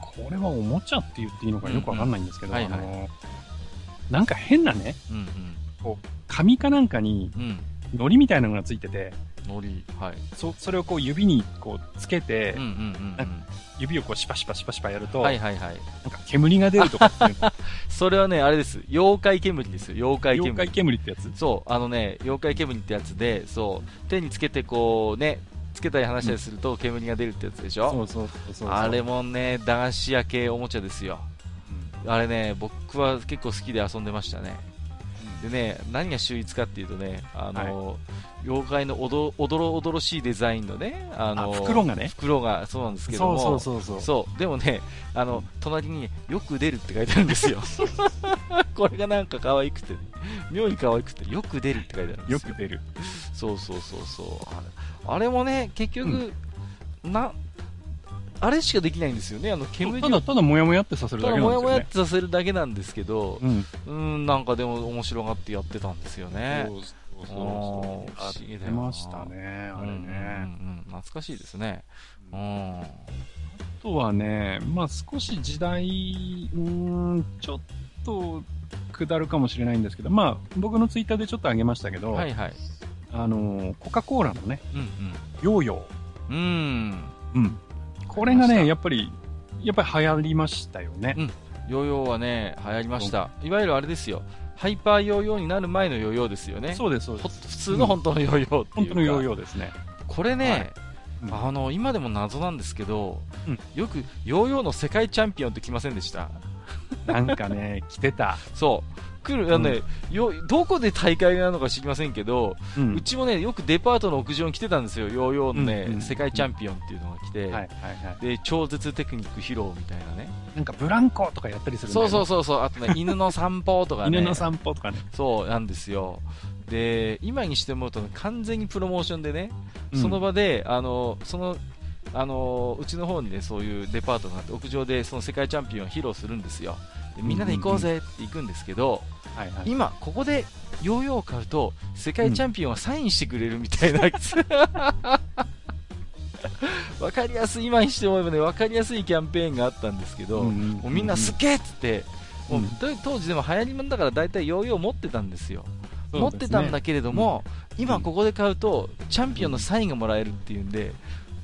これはおもちゃって言っていいのかよくわかんないんですけど、なんか変なね、うんうん。こう、紙かなんかにうん。うん。糊みたいなのがついてて、のり、はい。そ、それをこう指にこうつけて、うんうんうんなん指をこうシパシパシパシパやると、うん。はいはいはい。なんか煙が出るとかっていうの <laughs> それはね、あれです。妖怪煙ですよ、妖怪煙。妖怪煙ってやつ？そう、あのね、妖怪煙ってやつで、そう、手につけてこうね、つけたり離したりすると煙が出るってやつでしょ、そうそうそうそう。あれもね、駄菓子屋系おもちゃですよ。あれね、僕は結構好きで遊んでましたね。でね、何が秀逸かっていうとね、あの、妖怪のおどおどろおどろしいデザインのね、あの、あ袋がね袋がそうなんですけども、そうそうそうそう。そう、でもね、あの、隣によく出るって書いてあるんですよ。<laughs> これがなんか可愛くて、妙に可愛くて、よく出るって書いてあるんですよ。よく出る。そうそうそうそう。あれあれもね、結局、な、あれしかできないんですよね。あの、煙をただ、ただもやもやってさせるだたけなんですよね。だもやもやってさせるだけなんですけど、うん。うん、なんかでも面白がってやってたんですよね。そうそうそうあましたね、あれうんうんね。うんうん懐かしいですね。うん。あとはね、まあ少し時代、うーん、ちょっと下るかもしれないんですけど、まあ僕のツイッターでちょっと上げましたけど、はいはい。あの、コカ・コーラのね、うんヨーヨうん。うーん。ー。うん。これがね、やっぱり、やっぱり流行りましたよね。ヨーヨーはね、流行りました。いわゆるあれですよ。ハイパーヨーヨーになる前のヨーヨーですよね。そうです、そうほです。普通の本当のヨーヨーっていうか。本当のヨーヨーですね。これね、うんあの、今でも謎なんですけど、うんよくヨーヨーの世界チャンピオンって来ませんでした？<laughs> なんかね、来てた。そう。来る、あのね、よ、どこで大会なのか知りませんけど、う。うんちもね、よくデパートの屋上に来てたんですよ。ヨーヨーのね、うんうん世界チャンピオンっていうのが来て、はい、はい、はい。で、超絶テクニック披露みたいなね。なんかブランコとかやったりするんだそうそうそうそう。あとね、<laughs> 犬の散歩とかね。犬の散歩とかね。そうなんですよ。で、今にして思うと、完全にプロモーションでね、うんその場で、あの、その、あの、うちの方にね、そういうデパートがあって、屋上でその世界チャンピオンを披露するんですよ。でみんなで行こうぜって行くんですけど、はい、はい。今、ここでヨーヨーを買うと、世界チャンピオンはサインしてくれるみたいな、<laughs> わかりやすい、今にして思えばね、わかりやすいキャンペーンがあったんですけど、もうみんなすっげえっつって、もう当時でも流行りもんだから大体ヨーヨー持ってたんですよ。持ってたんだけれども、今ここで買うと、チャンピオンのサインがもらえるっていうんで、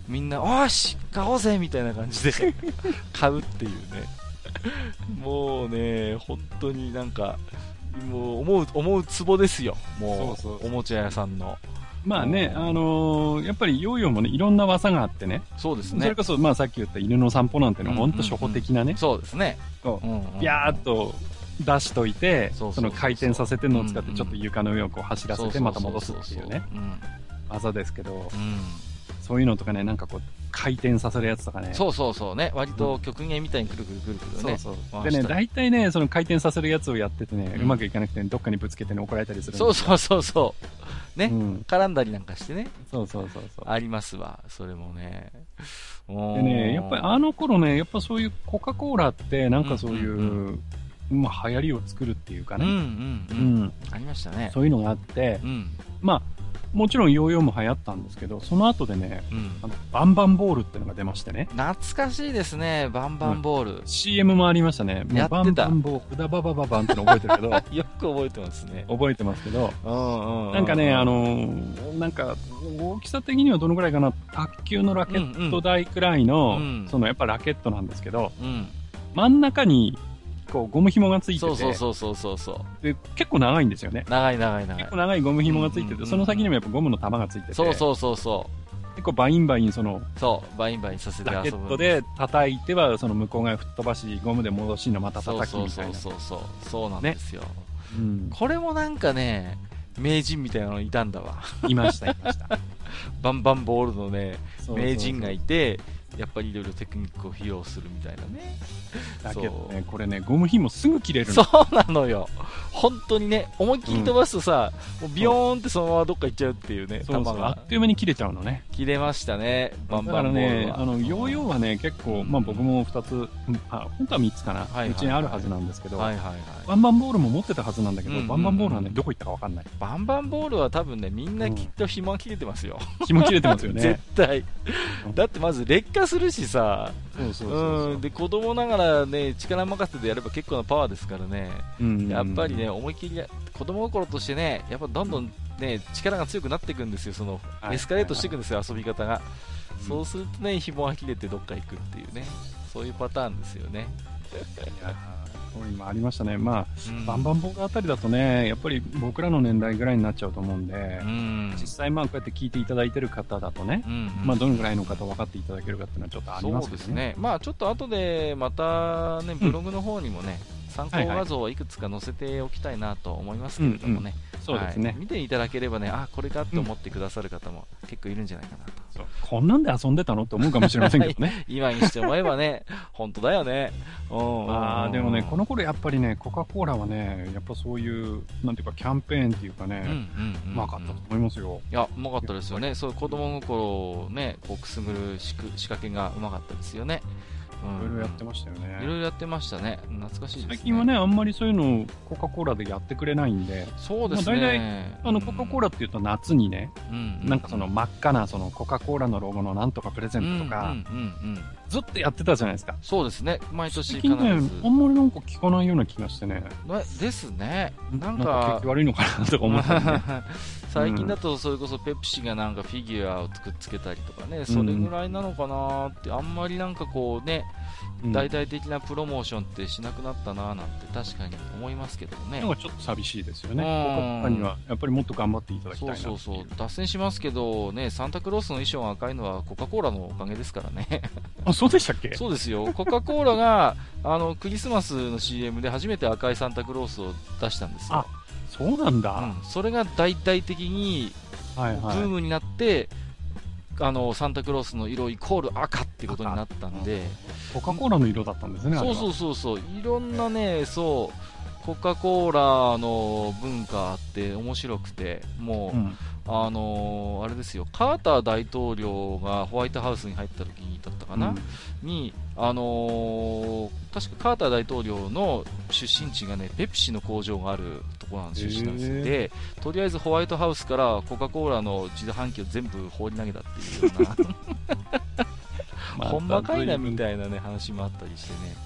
みんな、おーし、買おうぜみたいな感じで <laughs> 買うっていうね。もうね、本当になんか、もう思う、思うツボですよ。もそうそうおもちゃ屋さんの。まあね、あのーやっぱりヨーヨーもね、いろんな技があってね。そうですねそれ。こそ、まあさっき言った犬の散歩なんてのは、ほんと初歩的なね。そうですね。こうんうんうビャーっと出しといて、その回転させてるのを使って、うんうんちょっと床の上をこう走らせて、また戻すっていうね、うん技ですけど、うんそういうのとかね、なんかこう、回転させるやつとかね。そうそうそうね。割と極限みたいにくるくるくるくるね。そうそう。でね、大体ね、その回転させるやつをやっててね、うんうまくいかなくて、どっかにぶつけてね、怒られたりするんそうそうそうそう。ね、うん。絡んだりなんかしてね。そうそうそうそう。ありますわ。それもね。でね、やっぱりあの頃ね、やっぱそういうコカ・コーラって、なんかそういう、うんまあ流行りを作るっていうかうんうんね、う。うんん、ありましたね。そういうのがあってう、ん。まあ、もちろんヨーヨーも流行ったんですけど、その後でね、うんあ。のバンバンボールっていうのが出ましてね、懐かしいですね。バンバンボール。CM もありましたね。もやってたうバンバンボール、ダババババンっての覚えてるけど、<laughs> よく覚えてますね。覚えてますけど、うんうん。なんかね、あ、のーなんか、大きさ的にはどのぐらいかな、卓球のラケット台くらいの、うんうんそのやっぱラケットなんですけど、うん。真ん中に、こう、ゴム紐がついてて、そうそうそうそうそうそう。で結構長いんですよね。長い長い長い結構。長いゴム紐がついてて、うんうんうんその先にもやっぱゴムの玉がついてて、そうそうそうそ結構バインバインその、う。そう。バインバインさせてラケ遊ぶ。ットで叩いては、その向こう側吹っ飛ばし、ゴムで戻しのまたそう叩きそうそみたいうな。そうそう。そうなんですよ。うんこれもなんかね、名人みたいなのいたんだわ。いました、いました。<laughs> バンバンボールのね、そうそうそう名人がいて、やっぱりいろいろテクニックを披露するみたいなね。だけどね、これね、ゴム紐すぐ切れるその。うなのよ。本当にね、思いっきり飛ばすとさ、もうビヨーンってそのままどっか行っちゃうっていうね、球そうそう、あがっ。という間に切れちゃうのね。切れましたね、バンだバンボールからね、は。あの、ヨーヨーはね、結構、まあ僕も2つ、うんあ、本当は3つかな。はいはいうちにあるはずなんですけど、はいはいはい。バンバンボールも持ってたはずなんだけど、うんうんうんバンバンボールはね、どこ行ったかわかんない。バンバンボールは多分ね、みんなきっと紐が切れてますよ。紐切れてますよね <laughs> 絶。対う。んだってまず劣化するしさ、で、子供ながらね、力任せでやれば結構なパワーですからね、うんやっぱりね、思いっきりや、子供心としてね、やっぱどんどんね、力が強くなっていくんですよ、その、はい。エスカレートしていくんですよ、遊び方が。うん。そうするとね、紐が切れてどっか行くっていうね、そういうパターンですよね。いやーそういうのもありましたね。まあ、うんバンバンボールあたりだとね、やっぱり僕らの年代ぐらいになっちゃうと思うんで、うん。実際まあこうやって聞いていただいてる方だとね、うんまあどのぐらいの方分かっていただけるかっていうのはちょっとありますけどね。そうですね。まあちょっと後でまたね、ブログの方にもね、参考画像をいくつか載せておきたいなと思いますけれどもね。そうですねはい。見ていただければね、あ、これかって思ってくださる方も結構いるんじゃないかなと。そうこんなんで遊んでたの？って思うかもしれませんけどね。<laughs> 今にして思えばね、<laughs> 本当だよね。あでもね、この、の頃やっぱりね、コカ・コーラはね、やっぱそういう、なんていうかキャンペーンっていうかね、うまかったと思いますよ。いや、うまかったですよね。そういう子供心をね、こうくすぐる仕掛けがうまかったですよね。うんいろいろやってましたよね。いろいろやってましたね。懐かしいですね。最近はね、あんまりそういうのをコカ・コーラでやってくれないんで、そうですまあ大ね。あの、コカ・コーラっていうと夏にね、うん、うんなんかその真っ赤なそのコカ・コーラのロゴのなんとかプレゼントとか、ずっとやってたじゃないですか。そうですね。毎年必最近ね、ず。あんまりなんか聞かないような気がしてね。ねですね。なんなんか悪いのかなとか思ったりね。<laughs> 最近だとそれこそペプシがなんかフィギュアをくっつけたりとかね、それぐらいなのかなって、あんまりなんかこうね、うん大々的なプロモーションってしなくなったななんて確かに思いますけどねなん。かちょっと寂しいですよね。うんコカ・コーラにはやっぱりもっと頑張っていただきたいそうなそうそう。脱線しますけど、ね、サンタクロースの衣装が赤いのはコカ・コーラのおかげですからね。あ、そうでしたっけ？そうですよ。コカ・コーラが、あの、クリスマスの CM で初めて赤いサンタクロースを出したんですよ。そうなんだ。うん、それが大々的にブはいはい。ームになって、あのサンタクロースの色イコール赤ってことになったんで、コカ・コーラの色だったんですね、そうそうそうそう、いろんなね、そう、コカ・コーラの文化って面白くて、もう、うん。あのーあれですよ、カーター大統領がホワイトハウスに入った時にだったかな、うん。に、あのー確かカーター大統領の出身地がね、ペプシの工場があるところなんです出身なんですよ。へー。で、とりあえずホワイトハウスからコカ・コーラの自販機を全部放り投げたっていうような、<laughs> <laughs> まあほんまかいなみたいなね、話もあったりしてね、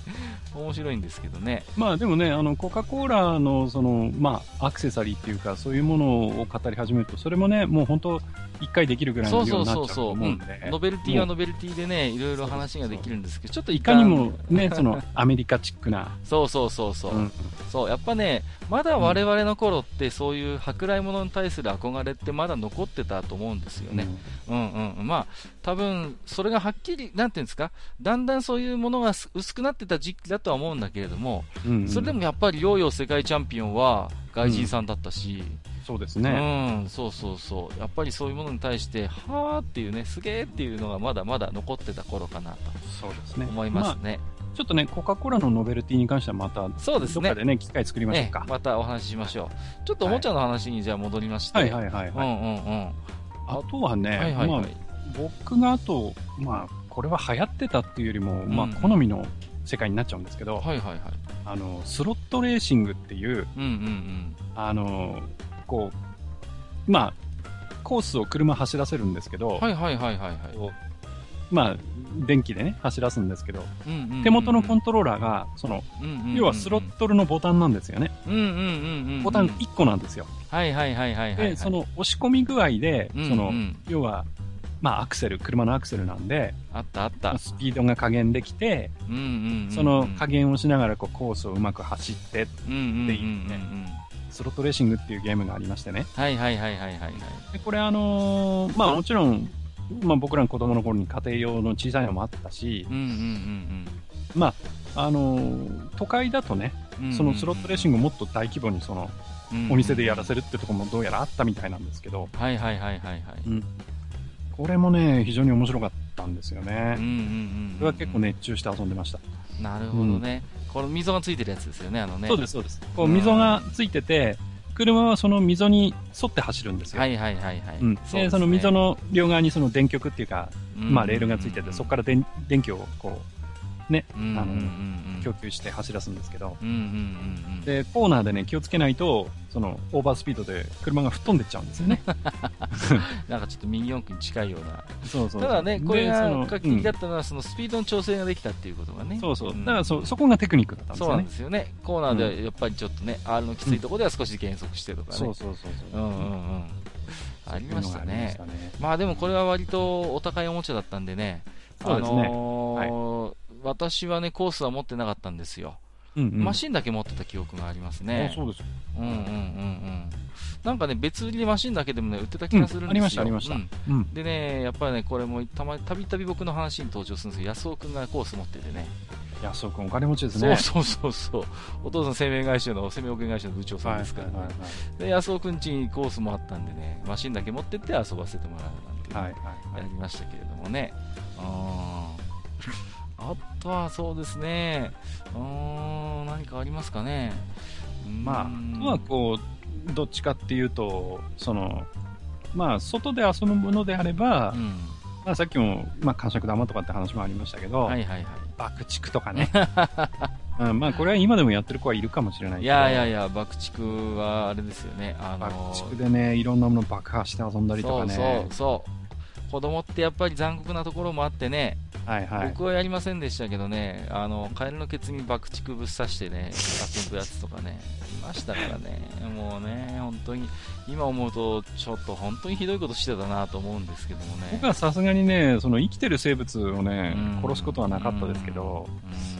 面白いんですけどね。まあでもね、あの、コカ・コーラの、その、まあ、アクセサリーっていうか、そういうものを語り始めると、それもね、もう本当、一回できるぐらいの量になっちゃうとそうそう、うん思うん。で、ノベルティはノベルティでね、いろいろ話ができるんですけど、ちょっといいかにんもね、その、アメリカチックな、そうそうそうそう、うん。そう、やっぱね、まだ我々の頃って、そういう舶来物に対する憧れってまだ残ってたと思うんですよね。うんうんうん。まあ、多分、それがはっきり、なんていうんですか、だんだんそういうものがす薄くなってた時期だとは思うんだけれども、うんうんそれでもやっぱりヨーヨー世界チャンピオンは外人さんだったし、そうですうね。ん、そうそうそう。やっぱりそういうものに対して、はーっていうね、すげーっていうのがまだまだ残ってた頃かなとそうですね。思いますあね。ちょっとね、コカ・コーラのノベルティに関してはまた、そうですねどっかでね、機会作りましょうねか。またお話ししましょう。ちょっとおもちゃの話にじゃあ戻りまして。はいはいはいはい。うんうんうん。あとはね、はいはいはい。まあ、僕があと、まあ、これは流行ってたっていうよりも、まあ、うん好みの世界になっちゃうんですけど、はいはいはい。あの、スロットレーシングっていう、うんうんうん。あの、こう、まあ、コースを車走らせるんですけど、はいはいはいはいはい。まあ、電気でね、走らすんですけど、うんうんうんうん手元のコントローラーが、その、うんうんうん要はスロットルのボタンなんですよね。うんうんうんうん。ボタン1個なんですよ。はいはいはいはいはいはい。で、その押し込み具合で、うんうん、その、要は、まあ、アクセル、車のアクセルなんで、あったあった。スピードが加減できて、うんうんうんうん。その加減をしながらこうコースをうまく走って、うんうんうんうんでいいねスロットレーシングっていうゲームがありましてね。はいはいはいはいはいはい。でこれあのーまあもちろん、まあ僕らの子供の頃に家庭用の小さいのもあったしう、んうんまあ、あのー都会だとね、うんうん。そのスロットレーシングをもっと大規模にそのグお店でやらせるってところもどうやらあったみたいなんですけど、はいはいはいはいはい。これもね、非常に面白かったんですようんうんね。うん。これは結構。熱中して遊んでました。なるほどね。この溝がついてるやつですよね、あのね。そうです、そうです。こう溝がついてて、車はその溝に沿って走るんですよ。はいはいはいはい。うん、でその溝の両側にその電極っていうか、うんまあ、レールがついてて、そこから電電気をこねうんうんうんうんう供給して走らすんですけど。でコーナーでね気をつけないとそのオーバースピードで車が吹っ飛んでっちゃうんですよね。<laughs> なんかちょっとミニ四駆に近いような。そうそうただね、これがでその画期的だったのは、そのスピードの調整ができたっていうことがね。そうそう、んだからそそこがテクニックだったんですそうなよね。んですよね。コーナーではやっぱりちょっとね、R のきついところでは少し減速してとかね。そうそうそうそううんうんうん。ありましたね。まあでもこれは割とお高いおもちゃだったんでね。そうですねあのー私はね、コースは持ってなかったんですよ。うんうんマシンだけ持ってた記憶がありますねあ。そうですうんうんうんうん。なんかね、別売りでマシンだけでもね、売ってた気がするんですよ。うんありましたありましたうんうんでね、やっぱりね、これもたまたびたび僕の話に登場するんですけど、安尾くんがコース持っててね。安尾君お金持ちですね。そうそうそうそう。お父さん生命会社の、生命保険会社の部長さんですからね。はいはいで、安尾くんちにコースもあったんでね、マシンだけ持ってって遊ばせてもらうなんてやりましたけれどもね。あーあとはそうですね、うーん、何かありますかね。まあ、あとはこう、どっちかっていうと、その、まあ、外で遊ぶものであれば、うん、まあ、さっきも、まあ、感触玉とかって話もありましたけど、はいはいはい。爆竹とかね。<laughs> うん、まあ、これは今でもやってる子はいるかもしれないいけど。やいやいや、爆竹はあれですよね。あの爆竹でね、いろんなもの爆破して遊んだりとかね。そうそうそう。子供ってやっぱり残酷なところもあってね、はいはい。僕はやりませんでしたけどね、あの、カエルのケツに爆竹ぶっ刺してね、遊ぶやつとかね、いましたからね、もうね、本当に、今思うと、ちょっと本当にひどいことしてたなと思うんですけどもね。僕はさすがにね、その生きてる生物をねうん、殺すことはなかったですけど、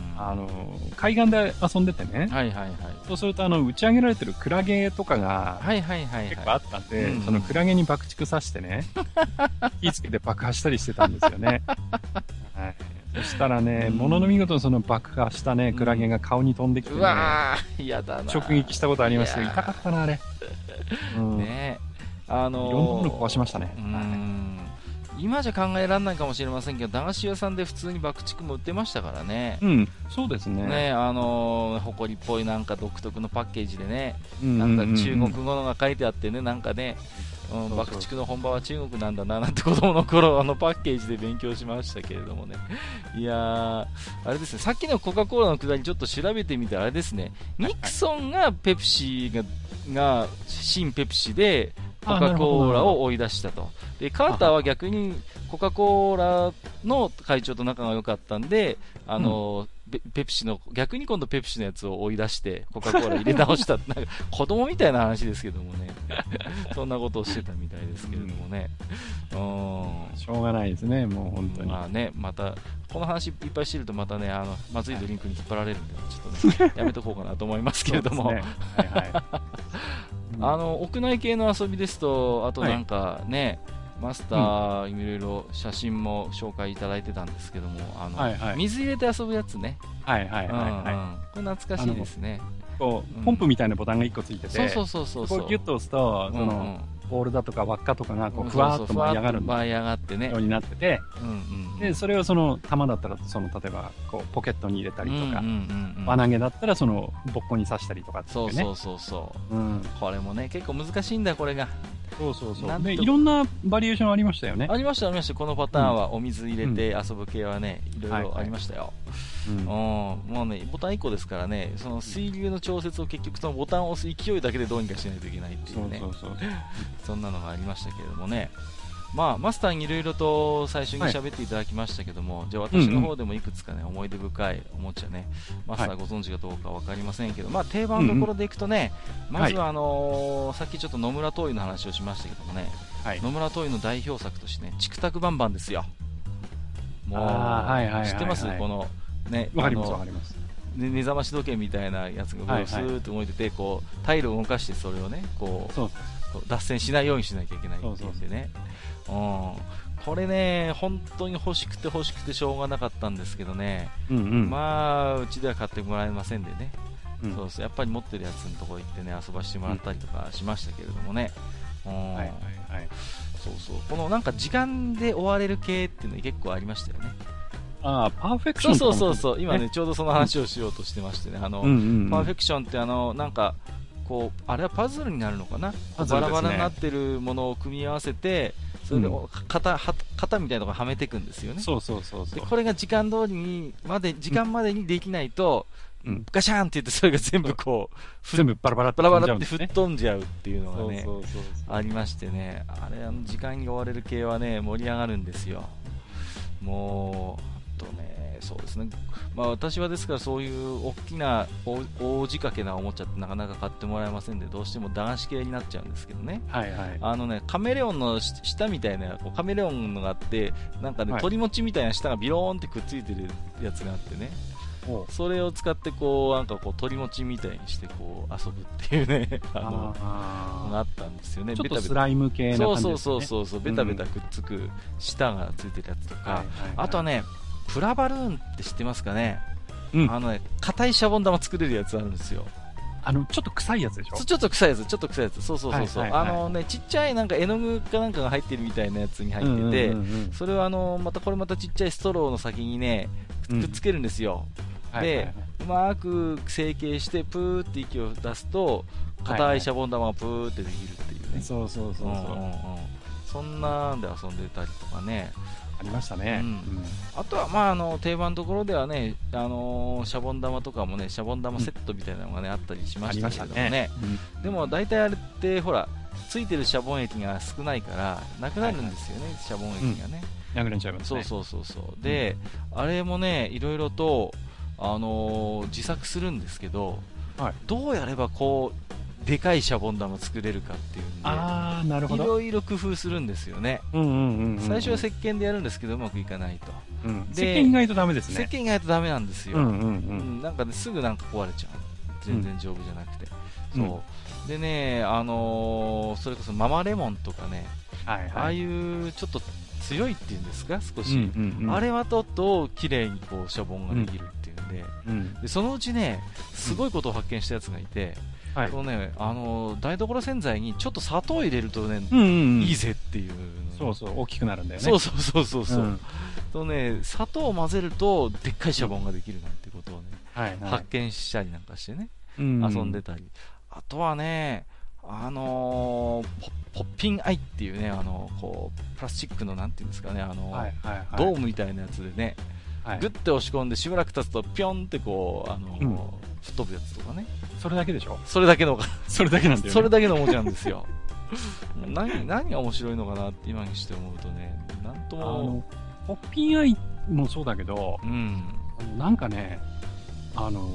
うんあの、海岸で遊んでてね、はいはいはい。そうするとあの、打ち上げられてるクラゲとかがはいはいはい結構あはったんで、うんそのクラゲに爆竹刺してね、<laughs> 火つけて爆破したりしてたんですよね。はい。そしたらね、うんものの見事にその爆破したね、クラゲが顔に飛んできてい。ね、うわだな。直撃したことありました痛かったな、あれ。うん。ねあのーいろんなもの壊しましたねうーん今じゃ考えられないかもしれませんけど、駄菓子屋さんで普通に爆竹も売ってましたからね。うん、そうですね。ねあのー、埃っぽいなんか独特のパッケージでね、うんなんか中国語のが書いてあってね、なんかね、うん、爆竹の本場は中国なんだななんて子供の頃あのパッケージで勉強しましたけれどもね。いやー、あれですね、さっきのコカ・コーラのくだりちょっと調べてみたらあれですね、ニクソンがペプシが、が、新ペプシで、コカ・コーラを追い出したと。で、カーターは逆にコカ・コーラの会長と仲が良かったんで、あの、ペペプシの、逆に今度ペプシのやつを追い出して、コカ・コーラ入れ直した。<laughs> なんか、子供みたいな話ですけどもね。<laughs> そんなことをしてたみたいですけれどもね。うん。しょうがないですね、もう本当に。まあね、また、この話いっぱいしてるとまたね、あの、まずいドリンクに引っ張られるんで、ちょっとね、<laughs> やめとこうかなと思いますけれども、ねはいはい。あの、屋内系の遊びですと、あとなんかね、マスター、いろいろ写真も紹介いただいてたんですけども、あの、はいはい水入れて遊ぶやつね。はいはいはいうんうんはこれ懐かしいですね。い。こうんう、ポンプみたいなボタンが1個ついてて、そうそうそうそうそう。こうギュッと押すと、そうんの、ボールだとか輪っかとかがこうふわーっと舞い上がる舞い上がってねよう。になってて、うんうん。で、それをその玉だったら、その、例えば、こう、ポケットに入れたりとか輪投げだったら、その、ボッコに刺したりとかっていうね。そうそうそうそう。うん。これもね、結構難しいんだよ、これが。そうそうそう。なんとで、いろんなバリエーションありましたよね。ありました、ありました。このパターンはお水入れて遊ぶ系はね、いろいろありましたよ。うんうん、もうね、ボタン1個ですからね、その水流の調節を結局そのボタンを押す勢いだけでどうにかしないといけないっていううそうそう。<laughs> そんなのがありましたけれどもね。まあ、マスターにいろいろと最初に喋っていただきましたけども、じゃあ私の方でもいくつかね、思い出深いおもちゃね、マスターご存知かどうかわかりませんけど、まあ定番のところでいくとね、まずはあのーさっきちょっと野村トイの話をしましたけどもね、はい。野村トイの代表作としてね、チクタクバンバンですよ。もう、はいはいはいはい知ってます？この、ね、わかりますわかります。ね目覚まし時計みたいなやつがはいはい。スーッと動いてて、こう、タイルを動かしてそれをね、こう、脱線しないようにしなきゃいけないっていうんでね。うん。これね、本当に欲しくて欲しくてしょうがなかったんですけどね、うんうん。まあ、うちでは買ってもらえませんでね、うんそうそう、やっぱり持ってるやつのところ行ってね、遊ばしてもらったりとかしましたけれどもね。うんはいはいはい。そうそう。このなんか時間で終われる系っていうの結構ありましたよね。ああ、パーフェクションそうそうそう。今ね、ちょうどその話をしようとしてましてね。あの、うんうんうん。パーフェクションってあの、なんか、こう、あれはパズルになるのかな、ねバラバラになってるものを組み合わせて、それでうん型、は型みたいなところはめていくんですよね。そうそうそうそう。でこれが時間通りに、まで、時間までにできないと、うんガシャンって言って、それが全部こう、ふ全部バラバラバラバ飛ラって吹っ。飛んじゃうっていうのがね。ありましてね、あれ、あの時間に追われる系はね、盛り上がるんですよ。もう、あとね、そうですね、まあ私はですからそういう大きな大大仕掛けなおもちゃってなかなか買ってもらえませんで、どうしても男子系になっちゃうんですけどね。はいはい。あのね、カメレオンのし下みたいな、こうカメレオンのがあって、なんかね、はい。鳥持ちみたいな下がビローンってくっついてるやつがあってね、それを使ってこう、なんかこう鳥持ちみたいにしてこう遊ぶっていうね、<laughs> あの、ああったんですよね。ーちょっベタベタ。とスライム系な感じですね。そうそうそうそうそう、ベタベタくっつく舌がついてるやつとか、はいはいはい。あとはね、プラバルーンって知ってますかね、うん。あのね、硬いシャボン玉作れるやつあるんですよ。あの、ちょっと臭いやつでしょ？ちょっと臭いやつ、ちょっと臭いやつ、そうそうそうそう、はいはいはいあのね、ちっちゃいなんか絵の具かなんかが入ってるみたいなやつに入ってて、うんうんうんうん。それはあの、またこれまたちっちゃいストローの先にね、うん。くっつけるんですよ。はいはいはい。うまく成形して、プーって息を出すと、硬いシャボン玉がプーってできるっていうね。そうそうそうそう。んんん。そんなんで遊んでたりとかね、ありましたね。うん。あとは、まあ、あの定番のところではね、あのーシャボン玉とかもね、シャボン玉セットみたいなのがね、あったりしましたけれどもね、うん。でも大体あれって、ほら、ついてるシャボン液が少ないから、なくなるんですよね、シャボン液がね。なくなっちゃいますそうね。そうそうそう。で、あれもね、いろいろと、あのー自作するんですけど、はい。どうやればこう、でかいシャボン玉作れるかっていうんで、あー、なるほいど。ろいろ工夫するんですよね。うんうんうんうん最初は石鹸でやるんですけど、うまくいかないと。うんで石鹸意外とダメですね。石鹸がないとダメなんですよ。うんうんう。うんんなんかね、すぐなんか壊れちゃう。全然丈夫じゃなくて。うんそう。でね、あのーそれこそママレモンとかね、はいはい。ああいうちょっと強いっていうんですか、少し。うんうんうんあれはとっと綺麗にこうシャボンができるっていうんで,、うん。でそのうちねすごいことを発見したやつがいて、はいそ。のねあの台所洗剤にちょっと砂糖入れるとね、うんうんうん。いいぜっていうそうそう、大きくなるんだよね。そうそうそうそうそう、んとね砂糖を混ぜるとでっかいシャボンができるなんてことをね、はいはい発見したりなんかしてね、うん遊んでたりあとはねあのーポポッピンアイっていうねあのこうプラスチックのなんていうんですかねあの、はいはいはい。ドームみたいなやつでね、はいグッて押し込んでしばらく経つとピョンってこう、あのうん吹っ飛ぶやつとかね。それだけでしょ？それだけの、それだけなんだよね。それだけのおもちゃなんですよ。何、何が面白いのかなって今にして思うとね、なんとあもの、、ポッピンアイもそうだけど、うん。なんかね、あの、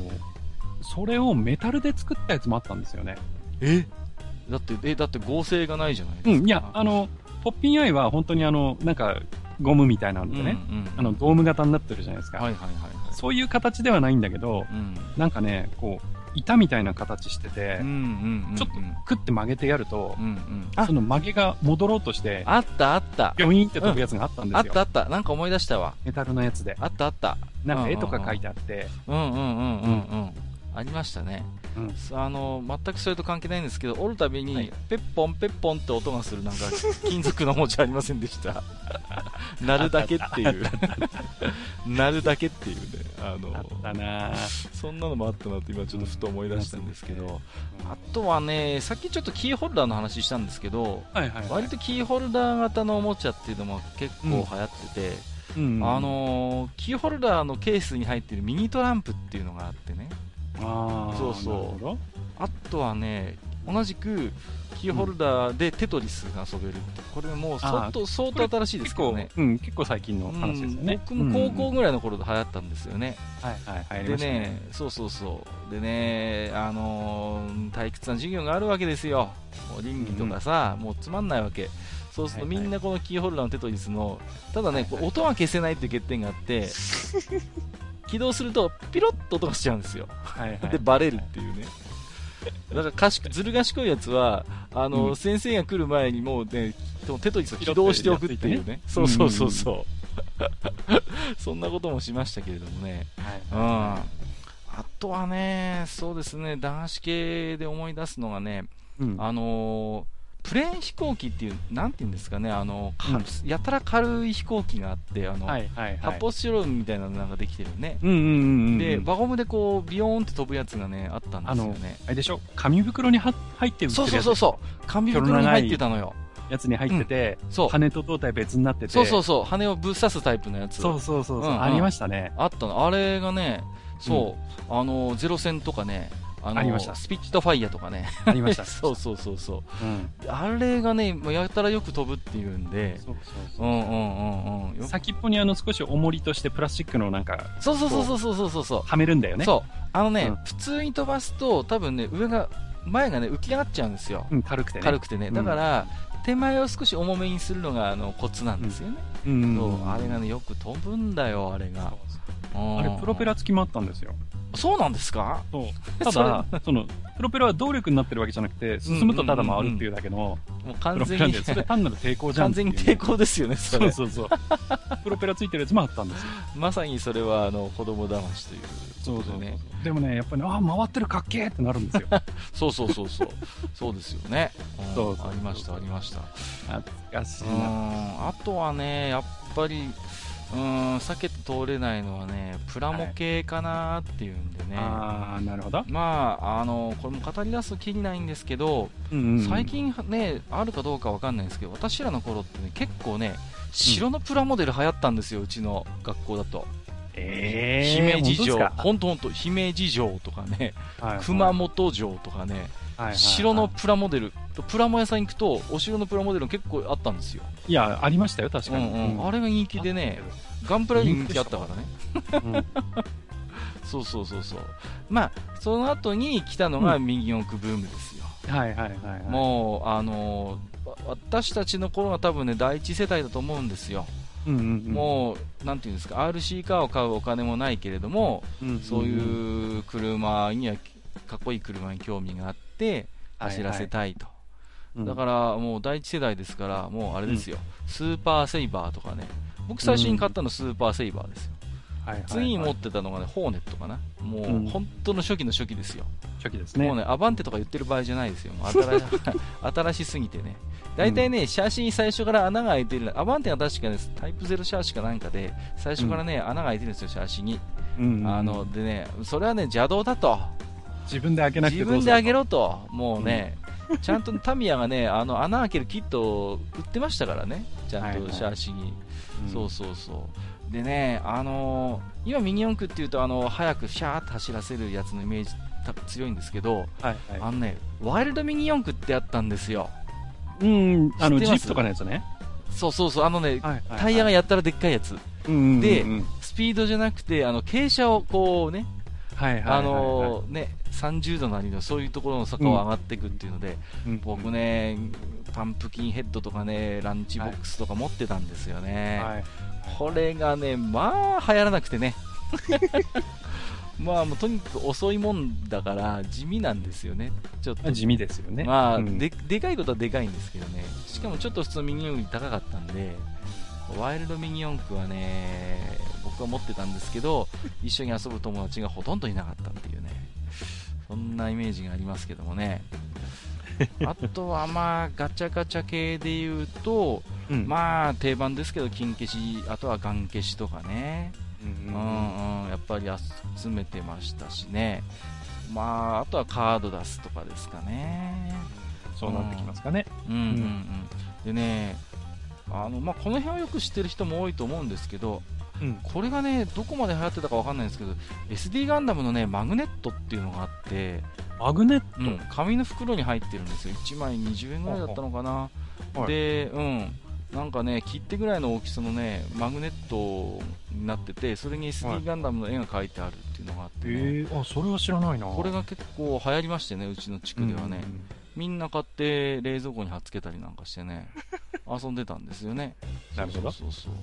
それをメタルで作ったやつもあったんですよね。え？だって、え、だって合成がないじゃないですか。うん、いや、あの、ポッピンアイは本当にあの、なんか、ゴムみたいなんうん、でね、うんあの、ドーム型になってるじゃないですか。はいはいはいはい。そういう形ではないんだけど、うん。なんかね、こう、板みたいな形してて、うんうんうん。ちょっとクッて曲げてやるとう、んうん。あそ、の曲げが戻ろうとして、あったあった。ビョイーンって飛ぶやつがあったんですよ。あったあった。なんか思い出したわ。メタルのやつで。あったあった。なんか絵とか書いててあって、うんうんうんうんうん。ありましたね。うん。あの全くそれと関係ないんですけど折るたびに、はい。ペッポンペッポンって音がするなんか金属のおもちゃありませんでした <laughs> 鳴るだけっていう。<laughs> 鳴るだけっていうね。あのあったな。ぁ。そんなのもあったなって今ちょっとふと思い出したんですけど、うん。あとはねさっきちょっとキーホルダーの話したんですけどはいはい、はい。割とキーホルダー型のおもちゃっていうのも結構流行ってて、うん。あ、のーキーホルダーのケースに入ってるミニトランプっていうのがあってねあーそうそうあとはね、同じくキーホルダーでテトリスが遊べるって、これもう相当相当新しいです結構、けどね。うん、結構最近の話ですよね。うん僕も高校ぐらいの頃で流行ったんですよね。はいはい、でね。ね、そうそうそう。でね、あのー退屈な授業があるわけですよ。もう倫理とかさ、もうつまんないわけ。そうするとみんなこのキーホルダーのテトリスの、ただね、こう音が消せないっていう欠点があって、<laughs> 起動するとピロッと音がしちゃうんですよ。はいはい。<laughs> で、バレるっていうね。だからずる賢いやつは、あの、うん先生が来る前にもうね、テトリスを起動しておくっていうね。てそうそうそうそう。<laughs> そんなこともしましたけれどもね。うん。はあとはね、そうですね、男子系で思い出すのがね、い。うん。あのープレーン飛行機っていう、なんていうんですかね、あの、かうんやたら軽い飛行機があって、あの、はいはいはい。発泡スチロールみたいなのができてるね。うんうんうんうん。で、輪ゴムでこう、ビヨーンって飛ぶやつがね、あったんですよね。あれでしょ？紙袋には入って売ってそうそうそうそう。紙袋に入ってたのよ。やつに入ってて、そう。羽と胴体別になってて。そうそうそう。羽をぶっ刺すタイプのやつ。そうそうそうそう、うんうんありましたね。あったの。あれがね、そう、あの、ゼロ戦とかね、あのありましたスピッチとファイヤーとかね。ありました。<laughs> そうそうそうそう。うん。あれがね、もうやたらよく飛ぶっていうんで、そうそうそうう。んうんうんうん。よ先っぽにあの少し重りとしてプラスチックのなんか、そうそうそうそうそうそうそう。はめるんだよね。そう。あのね、うん普通に飛ばすと、多分ね、上が、前がね、浮き上がっちゃうんですよ。うん、軽くてね。軽くてね。うんだから、手前を少し重めにするのが、あの、コツなんですよね。うんあれがね、よく飛ぶんだよ、あれが。うんあれ、プロペラ付きもあったんですよ。そうなんですか？そう。ただ、その、プロペラは動力になってるわけじゃなくて、進むとただ回るっていうだけの、もうプ完全にそれ単なる抵抗じゃん完っていう全に抵抗ですよね、それ。そうそうそう。プロペラ付いてるやつもあったんですよ。まさにそれは、あの、子供騙しというそうそうね。でもね、やっぱり、ああ、回ってるかっけーってなるんですよ。そうそうそうそう。そうですよね。ありました、ありました。懐かしいうんな。あとはね、やっぱり、うん、避けて通れないのはね、プラモ系かなっていうんでね。はい、ああ、なるほど。まあ、あの、これも語り出すときりないんですけど、うんうんうん、最近ね、あるかどうかわかんないんですけど、私らの頃ってね、結構ね、城のプラモデル流行ったんですよ、うちの学校だと。えー、姫路城、本当本当姫路城とかね、はいはい、熊本城とかね、城のプラモデル、プラモ屋さん行くと、お城のプラモデル結構あったんですよ。いや、ありましたよ、確かに。うんうん、あれが人気でね、ガンプラに人気あったからね。そうそうそうそう。まあ、その後に来たのが右四駆ブームですよ。はいはいはい、もう、あのー、私たちの頃は多分ね、第一世代だと思うんですよ。うんうんうん、もう、なんていうんですか、RC カーを買うお金もないけれども、うんうんうん、そういう車には、かっこいい車に興味があって、走らせたいと。はいはい、だからもう第一世代ですから、もうあれですよ、うん、スーパーセイバーとかね、僕最初に買ったのスーパーセイバーですよ。はいはいはい、次に持ってたのがね、ホーネットかな。もう、本当の初期の初期ですよ。初期ですね。もうね、アバンテとか言ってる場合じゃないですよ。新 <laughs> 新しすぎてね。大体ね、シャーシに最初から穴が開いてる。アバンテは確かね、タイプゼロシャーシかなんかで、最初からね、うん、穴が開いてるんですよ、シャーシに。うんうん、あの、でね、それはね、邪道だと。自分で開けなくて自分で開けろと。もうね、うん、ちゃんとタミヤがね、あの、穴開けるキットを売ってましたからね。ちゃんとシャーシに。はいはいそうそうそう。でね、あのー、今ミニ四駆っていうと、あのー、早くシャーッと走らせるやつのイメージ強いんですけど、はいはい、あのね、ワイルドミニ四駆ってあったんですよ。うん、あの、ジップとかのやつね。そうそうそう、あのね、はいはいはい、タイヤがやったらでっかいやつ。うんうんうん、で、スピードじゃなくて、あの、傾斜をこうね、はいはいはいはい、あのー、ね、30度なりのそういうところの坂を上がっていくっていうので、うん、僕ね、パンプキンヘッドとかね、ランチボックスとか持ってたんですよね。はい、これがね、まあ流行らなくてね。<laughs> まあ、もうとにかく遅いもんだから地味なんですよね、ちょっと。地味ですよね、まあ、うん、ででかいことはでかいんですけどね、しかもちょっと普通のミニ四駆高かったんで、ワイルドミニ四駆はね、僕は持ってたんですけど、一緒に遊ぶ友達がほとんどいなかったっていうね、そんなイメージがありますけどもね。<laughs> あとはまあガチャガチャ系で言うと、うん、まあ定番ですけど金消しあとはガン消しとかね、うん、うんうん、やっぱり集めてましたしね。まああとはカード出すとかですかね。そうなってきますかね、うん、うんうんうん。でねあのまあ、この辺はよく知ってる人も多いと思うんですけどうん、これがねどこまで流行ってたか分かんないんですけど SD ガンダムのねマグネットっていうのがあってマグネット、うん、紙の袋に入ってるんですよ。1枚20円ぐらいだったのかな、で、うん、なんかね切手ぐらいの大きさのねマグネットになっててそれに SD ガンダムの絵が描いてあるっていうのがあって、ね、えー、あそれは知らないな。これが結構流行りましてねうちの地区ではね、うんみんな買って冷蔵庫に貼っつけたりなんかしてね <laughs> 遊んでたんですよね。なるほど。そうそう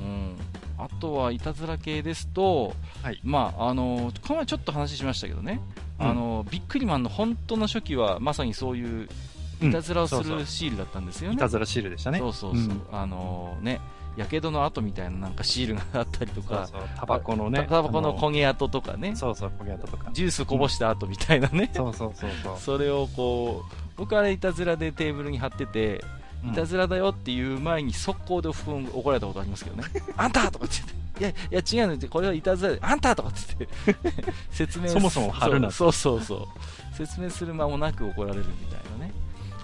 う。ん、あとはいたずら系ですと、はい、まああのこの前ちょっと話しましたけどね、うん、あのビックリマンの本当の初期はまさにそういういたずらをするシールだったんですよね、いたずらシールでしたね。そうそうそう、うん、あのねやけどの跡みたいななんかシールがあったりとか、タバコのね、タバコの焦げ跡とかね、そうそう焦げ跡とか、ジュースこぼした跡みたいなね、うん、そうそうそうそう、それをこう、僕あれいたずらでテーブルに貼ってて、いたずらだよっていう前に速攻で怒られたことありますけどね、<laughs> あんたとかって言って、いや、いや違うのこれはいたずらで、あんたとかって言って <laughs> 説明そもそも貼るなそうそうそう。説明する間もなく怒られるみたいなね。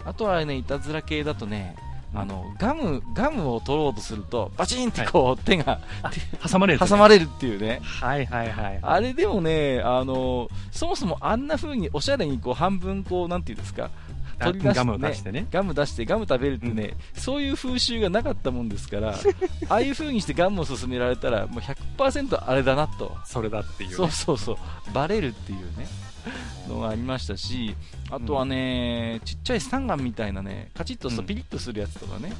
あとはね、いたずら系だとね、あのガムガムを取ろうとするとバチンってこう、はい、手が <laughs> 挟まれる、ね、挟まれるっていうね。はいはいはい、あれでもねあのそもそもあんな風におしゃれにこう半分こうなんていうんですか取り出して、ね、ガム出してね。ガム出してガム食べるってね、うん、そういう風習がなかったもんですから <laughs> ああいう風にしてガムを勧められたらもう100%あれだなと。それだっていう、ね、そうそうそう。バレるっていうねのがありましたし、あとはね、ちっちゃいスタンガンみたいなね、カチッとピリッとするやつとかね、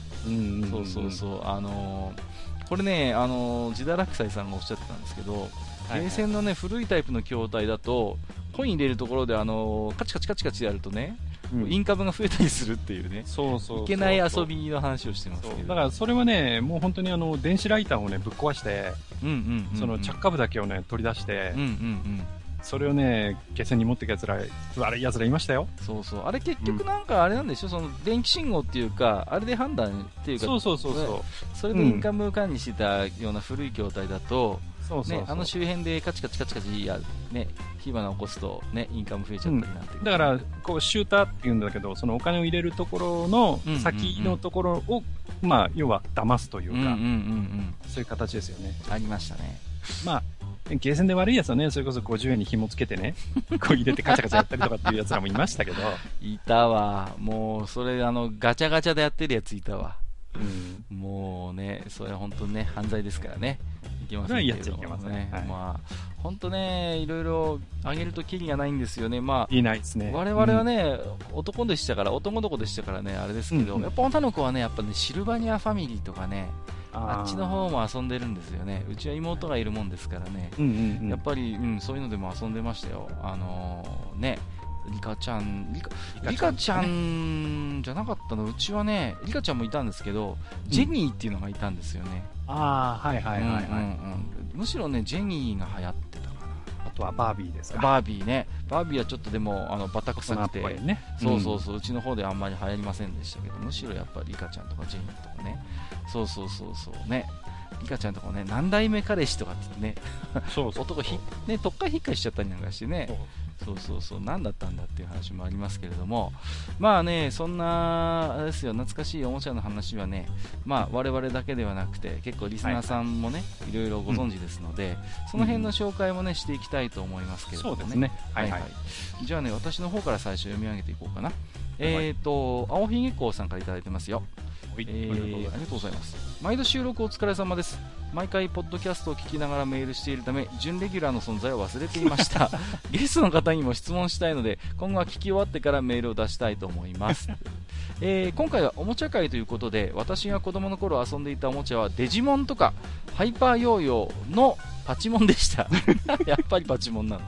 そうそうそう、あのー、これね、あのー、ジダラクサイさんがおっしゃってたんですけど、ゲーセンのね、古いタイプの筐体だと、コイン入れるところで、あのー、カチカチカチカチやるとね、うん、インカムが増えたりするっていうね、そうそういけない遊びの話をしてますけど。だからそれはね、もう本当にあの電子ライターをねぶっ壊して、その着火部だけをね取り出して、うんうんうん。それをね、下船に持ってくやつら、悪い奴らいましたよ。そうそう。あれ結局なんかあれなんでしょ、その電気信号っていうか、あれで判断っていうか、そうそうそうそう。それでインカム管理してたような古い筐体だと、そうそうね、あの周辺でカチカチカチカチや、ね、火花起こすと、ね、インカム増えちゃったりなんて、うん、だからこうシューターっていうんだけどそのお金を入れるところの先のところを、まあ、要は騙すというか、うんうんうんうん、そういう形ですよねありましたねまあゲーセンで悪いやつはね、それこそ50円に紐つけてね、<laughs> こう入れてカチャカチャやったりとかっていうやつらもいましたけど。いたわ。もう、それ、あの、ガチャガチャでやってるやついたわ。うん、もうね、それは本当にね、犯罪ですからね。<laughs> いけませんけどもね。はい、まあ、本当ね、いろいろあげるときりがないんですよね。まあ、いないですね。我々はね、うん、男でしたから、男の子でしたからね、あれですけど、うん、やっぱ女の子はね、やっぱね、シルバニアファミリーとかね、あっちの方も遊んでるんですよね。うちは妹がいるもんですからね。うんうんうん、やっぱり、うん、そういうのでも遊んでましたよ。あのー、ね、リカちゃん、リカリカちゃんじゃなかったの、うちはね、リカちゃんもいたんですけど、ジェニーっていうのがいたんですよね。ああ、はいはいはいはい、うんうんうん。むしろね、ジェニーが流行ってたかな。あとはバービーですか。バービーね。バービーはちょっとでも、あの、バタ臭くて、ね、そうそうそう、うちの方であんまり流行りませんでしたけど、むしろやっぱりリカちゃんとかジェニーとかね。そうそうそうそうね。リカちゃんとかね、何代目彼氏とかって言ってね、そうそう <laughs> 男ひ、ね、とっかひっかしちゃったりなんかしてね、そうそうそう、何だったんだっていう話もありますけれども、まあね、そんな、ですよ、懐かしいおもちゃの話はね、まあ、我々だけではなくて、結構リスナーさんもね、はい、いろいろご存知ですので、うん、その辺の紹介もね、していきたいと思いますけれどもね。そうですね。はいはい。じゃあね、私の方から最初読み上げていこうかな。えっ、ー、と、青ひげこうさんから頂いてますよ。えー、ありがとうございます。毎度収録お疲れ様です。毎回、ポッドキャストを聞きながらメールしているため、準レギュラーの存在を忘れていました。<laughs> ゲストの方にも質問したいので、今後は聞き終わってからメールを出したいと思います。えー、今回はおもちゃ会ということで、私が子供の頃遊んでいたおもちゃはデジモンとか、ハイパーヨーヨーのパチモンでした <laughs> やっぱりパチモンなの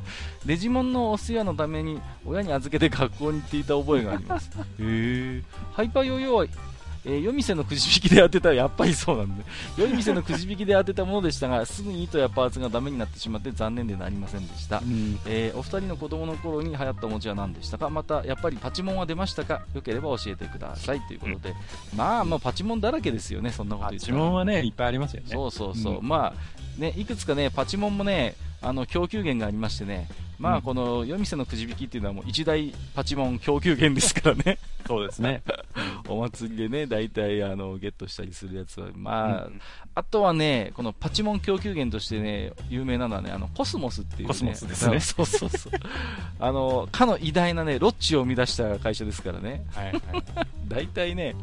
デジモンのお世話のために親に預けて学校に行っていた覚えがありますへえハイパーヨーヨーはえー、夜店のくじ引きで当てたらやっぱりそうなんで、夜店のくじ引きで当てたものでしたが、すぐに糸やパーツがダメになってしまって残念でなりませんでした。うん、えー、お二人の子供の頃に流行ったおもちゃは何でしたか？また、やっぱりパチモンは出ましたか？よければ教えてくださいということで、うん、まあ、まあ、パチモンだらけですよね、そんなこと言ってパチモンはね、いっぱいありますよね。そうそうそう。うん、まあ、ね、いくつかね、パチモンもね、あの供給源がありましてね、まあ、この夜店のくじ引きっていうのはもう一大パチモン供給源ですからね <laughs> そうですね。<laughs> お祭りでね、大体あのゲットしたりするやつは、まあ、うん、あとはね、このパチモン供給源としてね、有名なのはね、あのコスモスっていう、ね、コスモスですね。<laughs> そうそうそう。あの、かの偉大なね、ロッチを生み出した会社ですからね。はいはい。大体ね、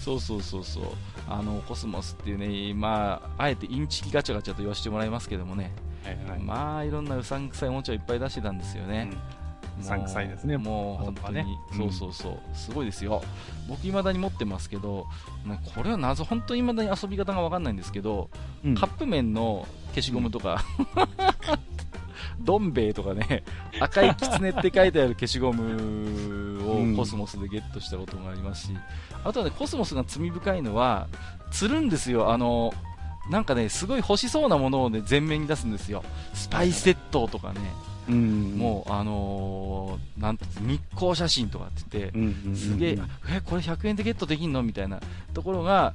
そうそうそうそう。あの、コスモスっていうね、まあ、あえてインチキガチャガチャと言わせてもらいますけどもね、はいはい、まあいろんなうさんくさいおもちゃをいっぱい出してたんですよね。うさんくさいですね、もう本当に、ね、そうそうそう、すごいですよ、僕、いまだに持ってますけど、これは謎、本当にいまだに遊び方が分かんないんですけど、うん、カップ麺の消しゴムとか、<laughs> どん兵衛とかね、赤いキツネって書いてある消しゴムをコスモスでゲットしたこともありますし、あとはね、コスモスが罪深いのは、釣るんですよ、あの、なんかね、すごい欲しそうなものをね、前面に出すんですよ。スパイセットとかね。うん、もう、あのー、なん日光写真とかって言って、すげえ、え、これ100円でゲットできんの？みたいなところが、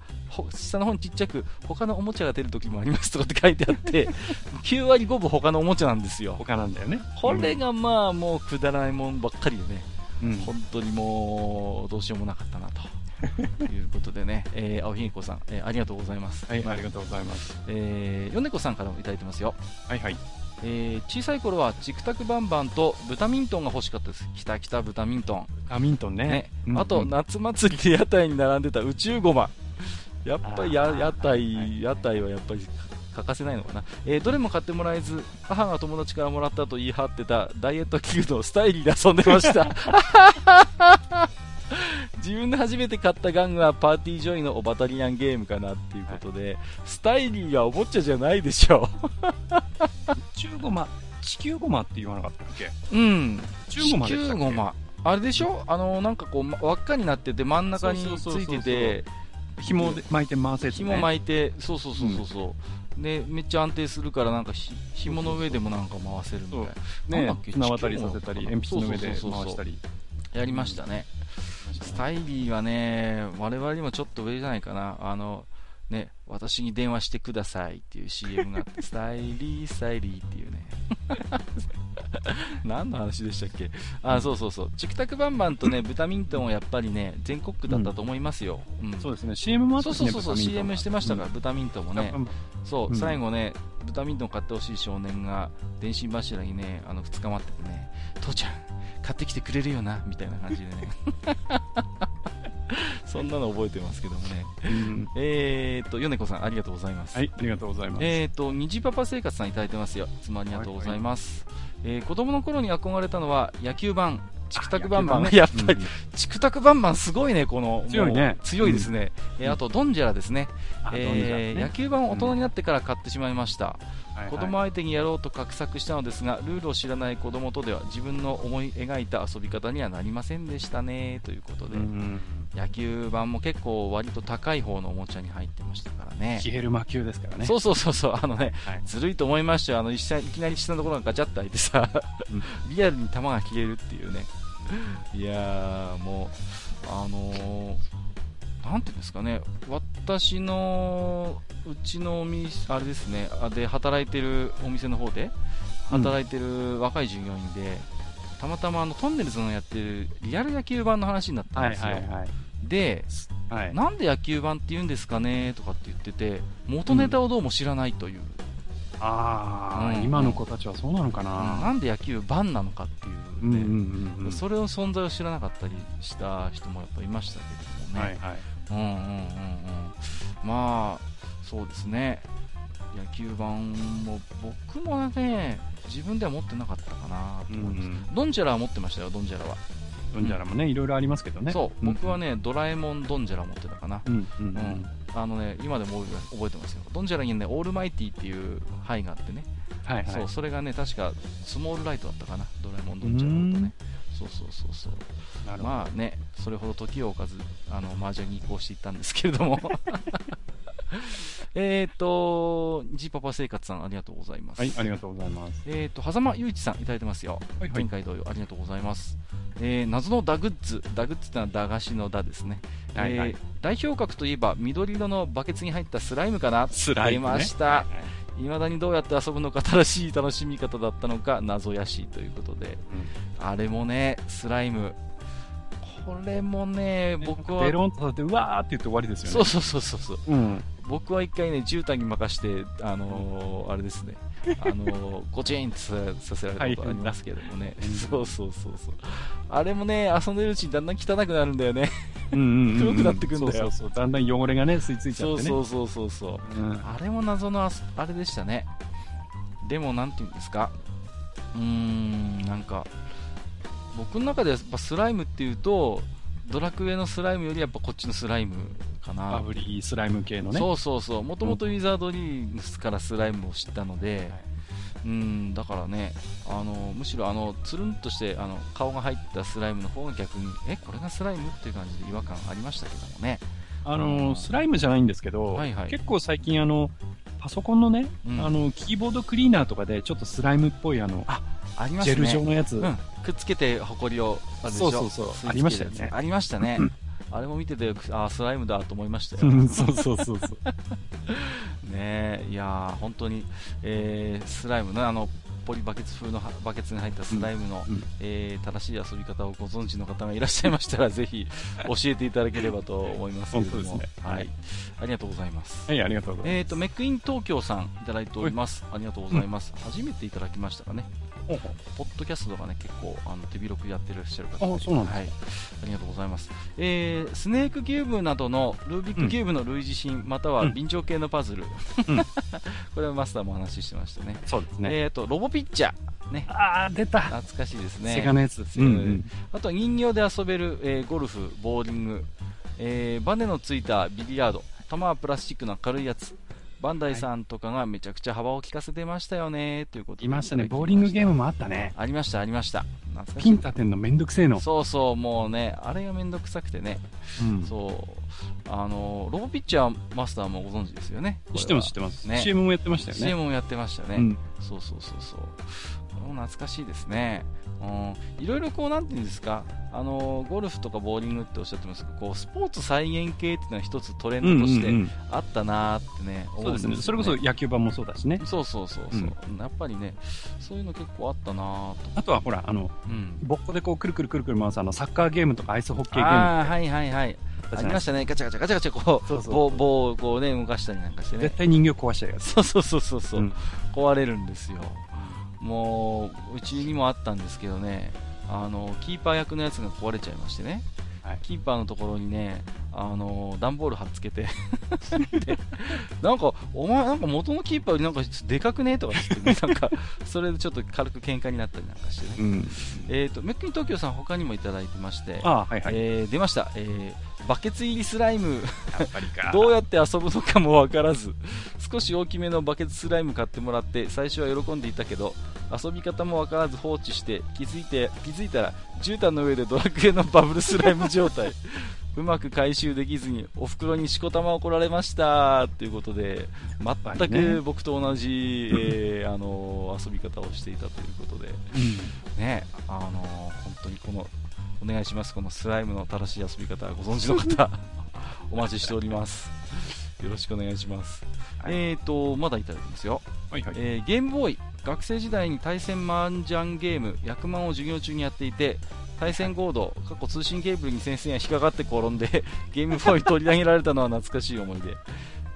下の方にちっちゃく、他のおもちゃが出る時もありますとかって書いてあって、<laughs> 9割5分他のおもちゃなんですよ。他なんだよね。これがまあ、もうくだらないもんばっかりでね、うん、本当にもう、どうしようもなかったなと。ということでね、えー、青ひげこさん、えー、ありがとうございます。はい、ありがとうございます。えー、米子さんからもいただいてますよ。はいはい。えー、小さい頃はチクタクバンバンと豚ミントンが欲しかったです。きたきた豚ミントン。豚ミントンね。ねうんうん、あと、夏祭りで屋台に並んでた宇宙ゴマ。やっぱりや屋台、屋台はやっぱり欠かせないのかな、えー、どれも買ってもらえず母が友達からもらったと言い張ってたダイエット器具のスタイリーで遊んでました <laughs> 自分で初めて買ったガンはパーティージョイのオバタリアンゲームかなっていうことで、はい、スタイリーはおもちゃじゃないでしょ中ゴマ地球ゴマって言わなかったっけ？うん。地球ゴマあれでしょ？あのなんかこう輪っかになってて真ん中についてて紐で巻いて回せて、ね、紐巻いてそうそうそうそうそう、で、めっちゃ安定するから、なんかひ、紐の上でもなんか回せるみたいな。なんだっけ？ね綱渡りさせたり、鉛筆の上で回したり。やりましたね。スタイリーはね、我々にもちょっと上じゃないかな。あの、ね、私に電話してくださいっていう CM があって、<laughs> スタイリー、スタイリーっていうね。<laughs> 何の話でしたっけ？あ、そうそうそう。チクタクバンバンとね、ブタミントンはやっぱりね、全国区だったと思いますよ。うん。そうですね、CM もあったしねそうそうそう CM してましたから、ブタミントンもねう。んそう、うん最後ね、ブタミントン買ってほしい少年が電信柱にね、あの、2日待っててね、父ちゃん、買ってきてくれるよな、みたいな感じでね。<laughs> そんなの覚えてますけどもね。うんえーと、米子さん、ありがとうございます。はい、ありがとうございます。えーと、虹パパ生活さんいただいてますよ。いつもありがとうございます。えー子供の頃に憧れたのは野球版、チクタクバンバン。あ野球やっぱり、うんチクタクバンバンすごいね、この。強いね強いですね。えーあと、ドンジェラですね。あえーね野球版を大人になってから買ってしまいました。はいはい子供相手にやろうと画策したのですが、ルールを知らない子供とでは自分の思い描いた遊び方にはなりませんでしたね、ということで。うん野球版も結構割と高い方のおもちゃに入ってましたからね。消える魔球ですからね。そうそうそうそう、あのね、はいずるいと思いましたよ。あの、いきなりいきなり下のところがガチャッと開いてさ、うん <laughs> リアルに球が切れるっていうね。いやー、もう、あのー、なんていうんですかね、私の、うちのお店、あれですね、あで、働いてるお店の方で、働いてる若い従業員で、たまたまあの、トンネルズのやってるリアル野球版の話になったんはいですよ。はいはい。で、はい。なんで野球版って言うんですかねとかって言ってて、元ネタをどうも知らないという、ああ、うん今の子たちはそうなのかな。なんで野球版なのかっていううんうんね、うんうん。それの存在を知らなかったりした人もやっぱいましたけれどもね、はいはい。うんうんうんうん、まあ、そうですね、野球版も僕もね、自分では持ってなかったかなとうんう思います。ん。ドンジャラは持ってましたよ、ドンジャラは。ドンジャラもね、いろいろありますけどね。そう、ん僕は。ね、ドラえもんドンジャラ持ってたかな。うんうんううんん。あのね、今でも覚えてますよ。ドンジャラにね、オールマイティっていう牌があってね、はいはい。そう、それがね、確かスモールライトだったかな、ドラえもんドンジャラだとね。そうそうそうそう。まあね、それほど時を置かず、あの、麻雀に移行していったんですけれども。<laughs> えっと、ジーパパ生活さんありがとうございます。はい、ありがとうございます。えっと、狭間雄一さんいただいてますよ。はいはい前回同様ありがとうございます。えー、謎のダグッズ。ダグッズってのは駄菓子の駄ですね。はいはいえー代表格といえば、緑色のバケツに入ったスライムかな？スライムね出ました。はいはい未だにどうやって遊ぶのか正しい楽しみ方だったのか謎やしいということで、あれもね、スライム。これもね、僕はベ、ロンとさせて、うわーって言って終わりですよね。そうそうそうそうそう。うん。僕は一回ね、絨毯に任して、あのーあれですね、あのーゴチンってささせられたことありますけどもね、そうそうそうそう。あれもね、遊んでるうちにだんだん汚くなるんだよね。うん。黒くなってくんだよそうそうそう。だんだん汚れがね、吸い付いちゃそってね。うそうそうそうそう。うん。あれも謎のあすあれでしたね。でも、なんていうんですか。うーん、なんか、僕の中ではやっぱスライムっていうと、ドラクエのスライムよりやっぱこっちのスライムかな。バブリースライム系のね。そうそうそう。もともとウィザードリーグスからスライムを知ったので、うん、だからね、あの、むしろあの、つるんとして、あの、顔が入ったスライムの方が逆に、え、これがスライムっていう感じで違和感ありましたけどもね。あの、スライムじゃないんですけど、はいはい。結構最近あの、パソコンのね、うん。あの、キーボードクリーナーとかでちょっとスライムっぽいあの、ありますね。ジェル状のやつ、うん、くっつけてホコリをそうそうそう。ありましたよね。ありましたね <laughs> あれも見ててあスライムだと思いましたよ。うんそうそうそうそう。<laughs> ねえいやー本当に、えースライムのあのポリバケツ風のはバケツに入ったスライムの、うんえー正しい遊び方をご存知の方がいらっしゃいましたら <laughs> ぜひ教えていただければと思いますけれども、本当ですね。ははい。い、ありがとうございます。はい、ありがとうございえー、とメックイン東京さんいただいております、ありがとうございます、初めていただきましたかね、ポッドキャストとかね、結構あの手広くやってらっしゃる方あそうはい。ありがとうございます。えー、スネークキューブなどのルービックキューブの類似品、またはうん便乗系のパズル。うん <laughs> これはマスターもお話ししてましたね。そうですね。えーと、ロボピッチャー。ね。あー、出た。懐かしいですね。セガのやつです。ううんんあとは人形で遊べる、えーゴルフ、ボーリング、えーバネのついたビリヤード、球はプラスチックの軽いやつ、バンダイさんとかがめちゃくちゃ幅を利かせてましたよね、ということで。いましたね。ボーリングゲームもあったね。ありました、ありました。ピン立てんのめんどくせえの。そうそう、もうね、あれがめんどくさくてね。うん、そう。あの、ロボピッチャーマスターもご存知ですよね。知ってます、知ってます。ね、CM もやってましたよね。CM もやってましたね。うん、そうそうそうそう。懐かしいですね。うん、いろいろこう、なんていうんですか、あのゴルフとかボーリングっておっしゃってますけど、こうスポーツ再現系っていうのは一つトレンドとしてあったなってね、うんうんうん、そうですね、それこそ野球盤もそうだしね。そうそうそうそう、うん、やっぱりね、そういうの結構あったなと。あとはほら、あの、うん、ボッコでこうくるくるくるくる回すあのサッカーゲームとかアイスホッケーゲーム。あはいはいはい。ありましたね、ガチャガチャガチャガチャこう、そうそう棒棒をこうね、動かしたりなんかしてね。絶対人形壊しちゃうやつ。そうそうそうそうそう、うん、壊れるんですよ。もう、うちにもあったんですけどね、あの、キーパー役のやつが壊れちゃいましてね、はい、キーパーのところにね、あの段ボール貼っつけて。で、なんか、お前、なんか元のキーパーよりなんかでかくね？とか言って、ね、<laughs> なんか、それでちょっと軽く喧嘩になったりなんかしてね。うん、えっ、ー、と、メックニ東京さん他にもいただいてまして、あはいはい、えー、出ました、えー、バケツ入りスライム。どうやって遊ぶのかもわからず、少し大きめのバケツスライム買ってもらって、最初は喜んでいたけど、遊び方もわからず放置して、気づいて、気づいたら、絨毯の上でドラクエのバブルスライム状態。<laughs> うまく回収できずにお袋にしこたま怒られましたということで全く僕と同じ、ねえー、あの遊び方をしていたということで、うん、ねあの本当にこのお願いします。このスライムの正しい遊び方ご存知の方 <laughs> お待ちしております。よろしくお願いします、はい、えーとまだいただきますよ、はいはい、えー、ゲームボーイ学生時代に対戦麻雀ゲーム役満を授業中にやっていて対戦コード、過去通信ケーブルに先生が引っかかって転んで <laughs> ゲームボーイ取り上げられたのは懐かしい思い出。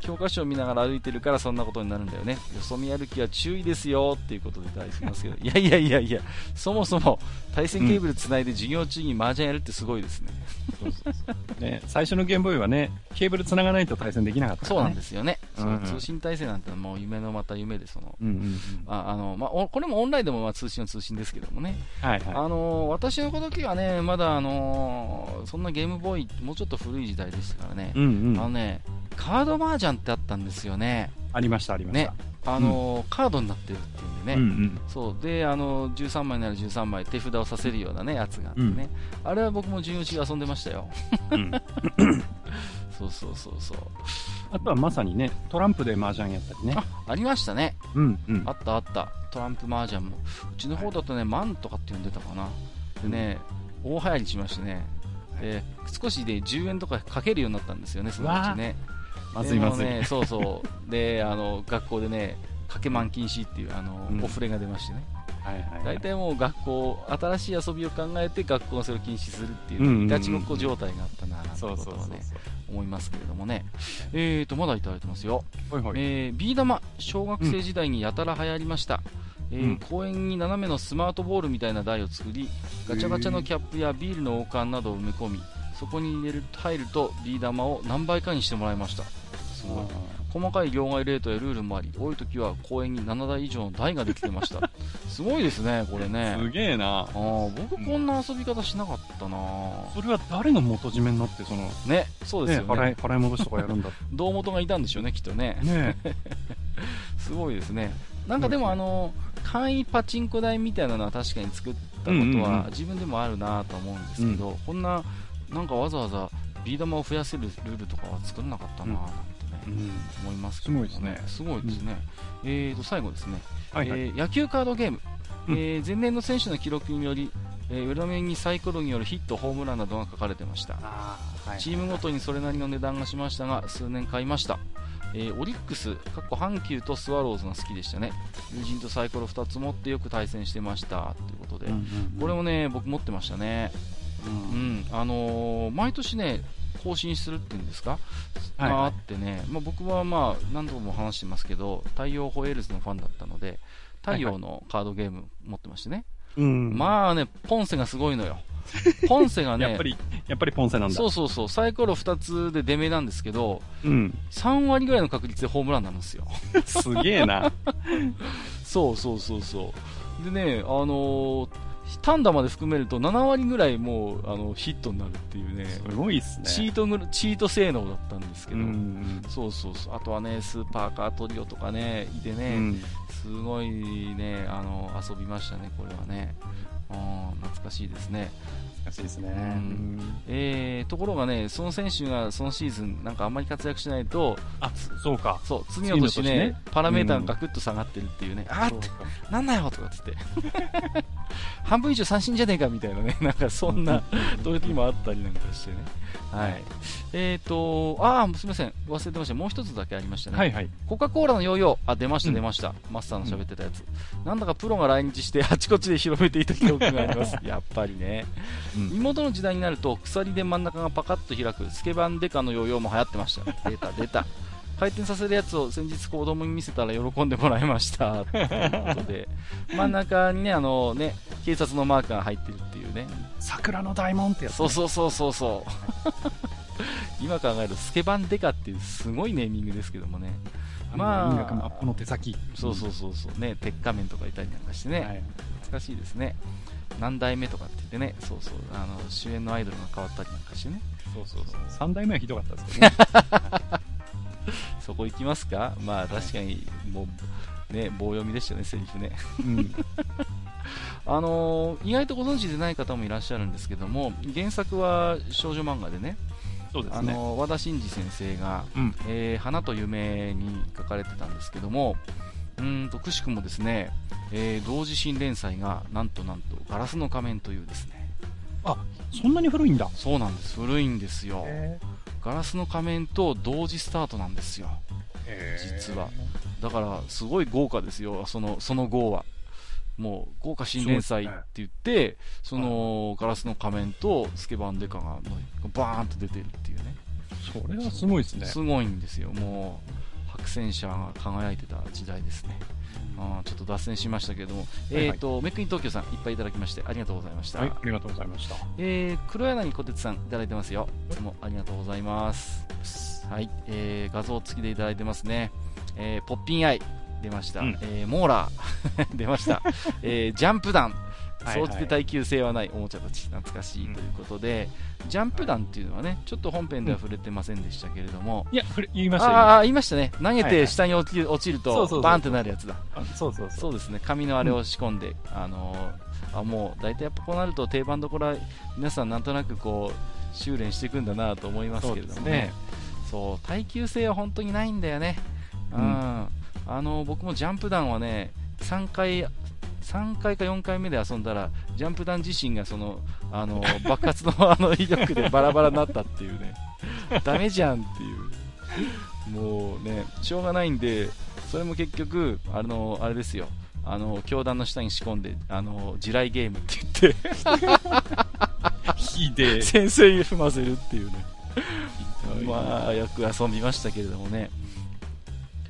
教科書を見ながら歩いてるからそんなことになるんだよね。よそ見歩きは注意ですよっていうことで大事ますけど、いやいやいやいや、そもそも対戦ケーブルつないで授業中に麻雀やるってすごいですね。そうそうそうね最初のゲームボーイはね、ケーブルつながないと対戦できなかった、ね、そうなんですよね。うんうん、通信対戦なんてもう夢のまた夢で、その、うんうんうん、ああのまあ、これもオンラインでもまあ通信は通信ですけどもね。はいはい、あの私の時はね、まだあのそんなゲームボーイ、もうちょっと古い時代でしたからね。うんうん、あのね、カード麻雀ってあったんですよね。ありました、ありました。ね、あのーうん、カードになってるっていうんでね、うんうん、そうであの13枚なら13枚手札をさせるような、ね、やつがあってね、うん、あれは僕も授業中遊んでましたよ。うん、<laughs> そうそうそうそう。あとはまさにね、トランプで麻雀やったりね。あ、ありましたね。うんうん。あったあった。トランプ麻雀も。うちの方だとね、マンとかって呼んでたかな。でね、大流行りしましてね、で少しで10円とかかけるようになったんですよね、そのうちね。まずいまずい。ね、そうそう。で、あの、学校でね、かけまん禁止っていう、あの、うん、お触れが出ましてね。はいはいはい、大体もう学校、新しい遊びを考えて学校がそれを禁止するっていう、ガチごっこ状態があったな、なんてことはね、思いますけれどもね。えーと、まだいただいてますよ。はいはい、えー、ビー玉、小学生時代にやたら流行りました。うん、えー、公園に斜めのスマートボールみたいな台を作り、ガチャガチャのキャップやビールの王冠などを埋め込み、そこに入れる入るとビー玉を何倍かにしてもらいました。すごい。細かい両替レートやルールもあり、多い時は公園に7台以上の台ができてました。<laughs> すごいですね、これね。すげえな。あ僕こんな遊び方しなかったな、それは誰の元締めになって、その、ね、そうですよね。払い、<laughs> 払い戻しとかやるんだ。胴元がいたんでしょうね、きっとね。ね <laughs> すごいですね。なんかでもあの、簡易パチンコ台みたいなのは確かに作ったことは自分でもあるなと思うんですけど、うん、こんな、なんかわざわざビー玉を増やせるルールとかは作らなかったな、なんうん、思いますけど、ね、すごいですね。すごいですね。うん、えーと、最後ですね、はいはい、えー、野球カードゲーム、うん、えー、前年の選手の記録により、えー、裏面にサイコロによるヒット、ホームランなどが書かれてました、はいはい、チームごとにそれなりの値段がしましたが、数年買いました。えー、オリックス、かっこ阪急とスワローズが好きでしたね。友人とサイコロ2つ持ってよく対戦してました。ということで、うんうんうん、これもね、僕持ってましたね。うん、うん、あのー、毎年ね、更新するっていうんですか、はい、あってね、まあ、僕はまあ何度も話してますけど、太陽ホエールズのファンだったので、太陽のカードゲーム持ってましてね、はいはい、まあね、ポンセがすごいのよ。ポンセがね、<laughs> やっぱり、やっぱりポンセなんだ。そうそうそう、サイコロ2つで出目なんですけど、うん、3割ぐらいの確率でホームランなんですよ。すげえな。<laughs> そうそうそうそう。でね、あのー、単打まで含めると7割ぐらいもうあのヒットになるっていうね、すごいっすね。チートぐチート性能だったんですけど、うん。そうそうそう、あとはね、スーパーカートリオとかね、いてうね、ん。すごいね、あの遊びましたね、これはね。うん懐かしいですね、難しいですね。うんうんえーところがね、その選手がそのシーズン、なんかあんまり活躍しないと、あ、そうか。そう次の年ね年ねパラメーターがガクッと下がってるっていうね、あーって、そうかなんだよとかっつって、<laughs> 半分以上三振じゃねえかみたいなね、<laughs> なんかそんな時もあったりなんかしてね。はい。えーと、ああ、すみません。忘れてました。もう一つだけありましたね。はいはい。コカ・コーラのヨーヨー。あ、出ました、うん出ました。マスターの喋ってたやつ。なんだかプロが来日して、あちこちで広めていた記憶があります。<laughs> やっぱりね。うん妹の時代になると、鎖で真ん中がパカッと開く、スケバンデカのヨーヨーも流行ってました。出た、出た。回転させるやつを先日子供に見せたら喜んでもらいました。ということで、真ん中にね、あのね、警察のマークが入ってるっていうね。桜の大門ってやつね。そうそうそうそうそう。<laughs> 今考えると、スケバンデカっていうすごいネーミングですけどもね。まあ音楽マップの手先。そうそうそうそうね、鉄仮面とかいたりなんかしてね、はい懐かしいですね。何代目とかって言ってね、そうそう、あの主演のアイドルが変わったりなんかしてね、そうそうそう。三代目はひどかったですけどね。<laughs> そこ行きますか？まあ確かに、もう、ね、棒読みでしたよね、セリフね。うん。<laughs> あのー意外とご存知でない方もいらっしゃるんですけども、原作は少女漫画でね、あそうですね。のー和田真二先生が、うん。えー花と夢に書かれてたんですけども、うーんとくしくもですね、えー同時新連載がなんとなんと、ガラスの仮面というですね、そんなに古いんだ。そうなんです、古いんですよ。へガラスの仮面と同時スタートなんですよ。え実は。だから、すごい豪華ですよ、その、その号は。もう、豪華新連載って言って、その、ガラスの仮面とスケバンデカが、バーンと出てるっていうね。それはすごいですね。すごいんですよ。もう、白戦車が輝いてた時代ですね。あーちょっと脱線しましたけれども、いはいえっ、と、メックイン東京さん、いっぱいいただきまして、ありがとうございました。はい、ありがとうございました。えー、黒柳小鉄さんいただいてますよ。いつもありがとうございます。はい、えー、画像付きでいただいてますね。えー、ポッピンアイ出ました。うんえー、モーラー <laughs> 出ました。えー、ジャンプ弾。総じて耐久性はないおもちゃたち、懐かしいということで、ジャンプ弾っていうのはね、ちょっと本編では触れてませんでしたけれども、いや、言いましたよ。あ言いましたね。投げて下に落ちる落ちるとバーンってなるやつだ。あそうそうそう。ですね、紙のあれを仕込んで、あのーあもう大体やっぱこうなると定番どころは皆さんなんとなくこう修練していくんだなと思いますけれどもね、そう耐久性は本当にないんだよね、ううん。んあの僕もジャンプ弾はね3回3回か4回目で遊んだらジャンプ弾自身がそのあの <laughs> 爆発のあの威力でバラバラになったっていうね。<laughs> ダメじゃんっていう。もうねしょうがないんでそれも結局あのあれですよ。あの教団の下に仕込んであの地雷ゲームって言って。ひでえ。<laughs> 先生に踏ませるっていうね。まあよく遊びましたけれどもね。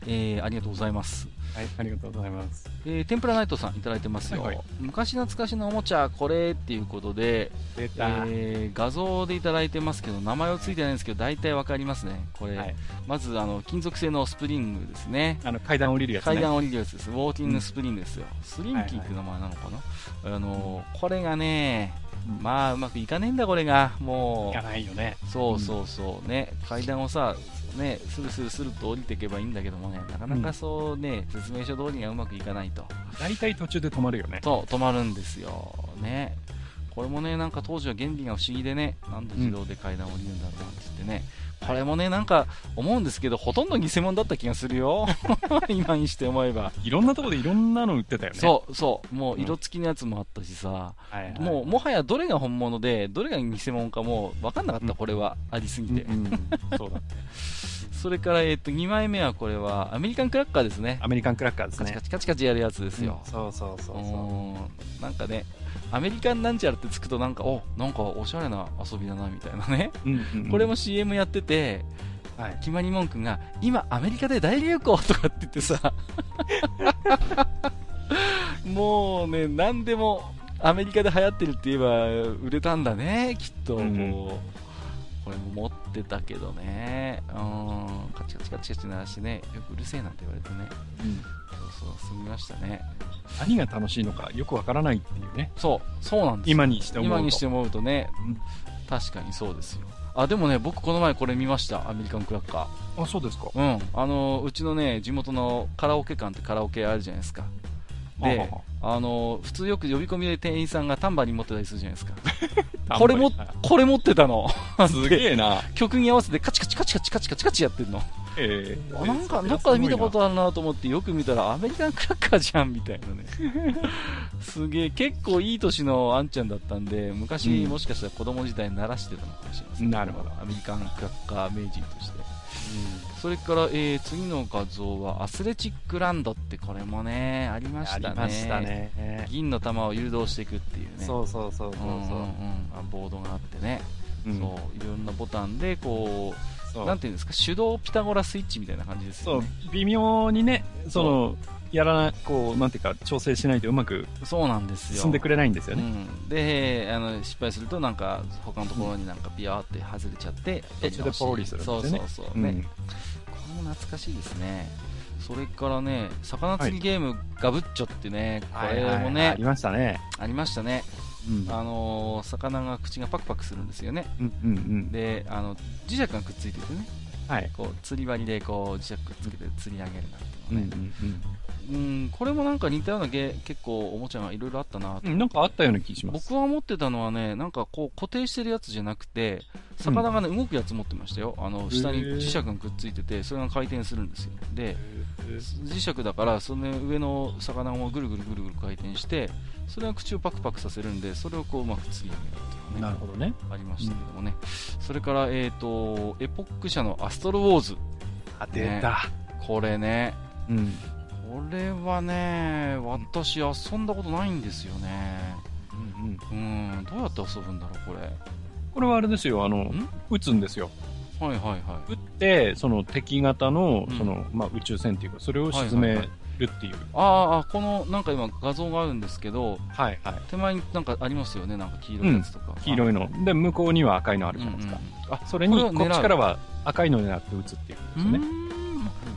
えー、ありがとうございますはい、ありがとうございます。えー天ぷらナイトさんいただいてますよ、はいはい。昔懐かしのおもちゃこれっていうことで、出た。えー画像でいただいてますけど名前はついてないんですけど大体わかりますね。これ、はい。まずあの金属製のスプリングですね。あの、階段降りるやつね。階段降りるやつです。ウォーキングスプリングですよ、スリンキーっていう名前なのかな、あのこれがねまあうまくいかねえんだこれが。もいうかないよね。そうそうそう。ね。階段をさねスルスルスルと降りていけばいいんだけどもねなかなかそうね、説明書通りにはうまくいかないと。大体途中で止まるよね。と止まるんですよ。ね。これもねなんか当時は原理が不思議でねなんで自動で階段を降りるんだろうなんて言ってね、これもねなんか思うんですけどほとんど偽物だった気がするよ。<laughs> 今にして思えば。いろんなところでいろんなの売ってたよね。そうそう。もう色付きのやつもあったしさ、はいはい。もうもはやどれが本物でどれが偽物かもう分かんなかった、うん。これはありすぎうん、て、うん。そうだ。<laughs> それから、えっと2枚目はこれはアメリカンクラッカーですね。アメリカンクラッカーですね。カチカ。チカチカチやるやつですよ、うん。そうそうそうう。そん。なんかねアメリカンなんちゃらってつくとなんかおなんかおしゃれな遊びだなみたいなね、う。うんうんうん。これも CM やっててはい。決まり文句が今アメリカで大流行とかって言ってさ。<laughs> もうね何でもアメリカで流行ってるって言えば売れたんだねきっと。うんもう、これも持ってたけどね、うん、カチカチカチカチ鳴らしてね、よくうるせえなんて言われてね、うん、そうそう、済みましたね。何が楽しいのかよくわからないっていうね。そう、そうなんです今にして思うと。今にして思うとね、うん、確かにそうですよ。あ、でもね、僕この前これ見ました、アメリカンクラッカー。あ、そうですか。うん。あの、うちのね、地元のカラオケ館ってカラオケあるじゃないですか。で、あの、普通よく呼び込みで店員さんがタンバリン持ってたりするじゃないですか。<laughs> これも、これ持ってたの。すげえな。<laughs> 曲に合わせてカチカチカチカチカチカチカチやってんの。ええー、なんか、どっかで見たことあるなと思ってよく見たらアメリカンクラッカーじゃんみたいなね。<laughs> すげえ、結構いい年のあんちゃんだったんで、昔、もしかしたら子供時代鳴らしてたのかもしれません、なるほど。アメリカンクラッカー名人として。それから、えー、次の画像はアスレチックランドってこれもねありましたね。ね。銀の球を誘導していくっていうね。そうそうそうそうそう、うんうんうん、ボードがあってね、うん、そういろんなボタンでこうなんていうんですか手動ピタゴラスイッチみたいな感じですよね。そう微妙にねそのやらなこうなんていうか調整しないとうまくそうなんですよ。進んでくれないんですよね、うん、であの失敗するとなんか他のところになんかビヤーって外れちゃって、途中でポロリするんですね。そうそうそう。ね、うん、これも懐かしいですね。それからね魚釣りゲーム、ガブッチョってねこれもね、はいはいはい、ありましたね。ありましたね。うん、あのー、魚が口がパクパクするんですよね、うんうんうん、であの磁石がくっついててね、はい、こう釣り針でこう磁石くっつけて釣り上げるなんていうのね、うんうんうんうん、これもなんか似たようなゲ結構おもちゃがいろいろあったなうん、なんかあったような気します。僕は持ってたのはねなんかこう固定してるやつじゃなくて魚がね、うん、動くやつ持ってましたよ。あの下に磁石がくっついててそれが回転するんですよ。で磁石だからその上の魚をぐるぐるぐるぐる回転してそれが口をパクパクさせるんでそれをこううまく釣り上げるっていうねなるほどね。ありましたけどもね、うん、それから、えーと、エポック社のアストロウォーズ。あ出た、ね、これね、うん、これはね、私遊んだことないんですよね。うん、うん、うん。どうやって遊ぶんだろう、これ。これはあれですよ、あの、撃つんですよ。はいはいはい。撃って、その敵型の、その、まあ、宇宙船っていうか、それを沈めるっていう。ああ、この、なんか今画像があるんですけど、はいはい。手前になんかありますよね、なんか黄色いやつとか。うん、黄色いの。で、向こうには赤いのあるじゃないですか。あ、それに、こっちからは赤いの狙って撃つっていうことですよね。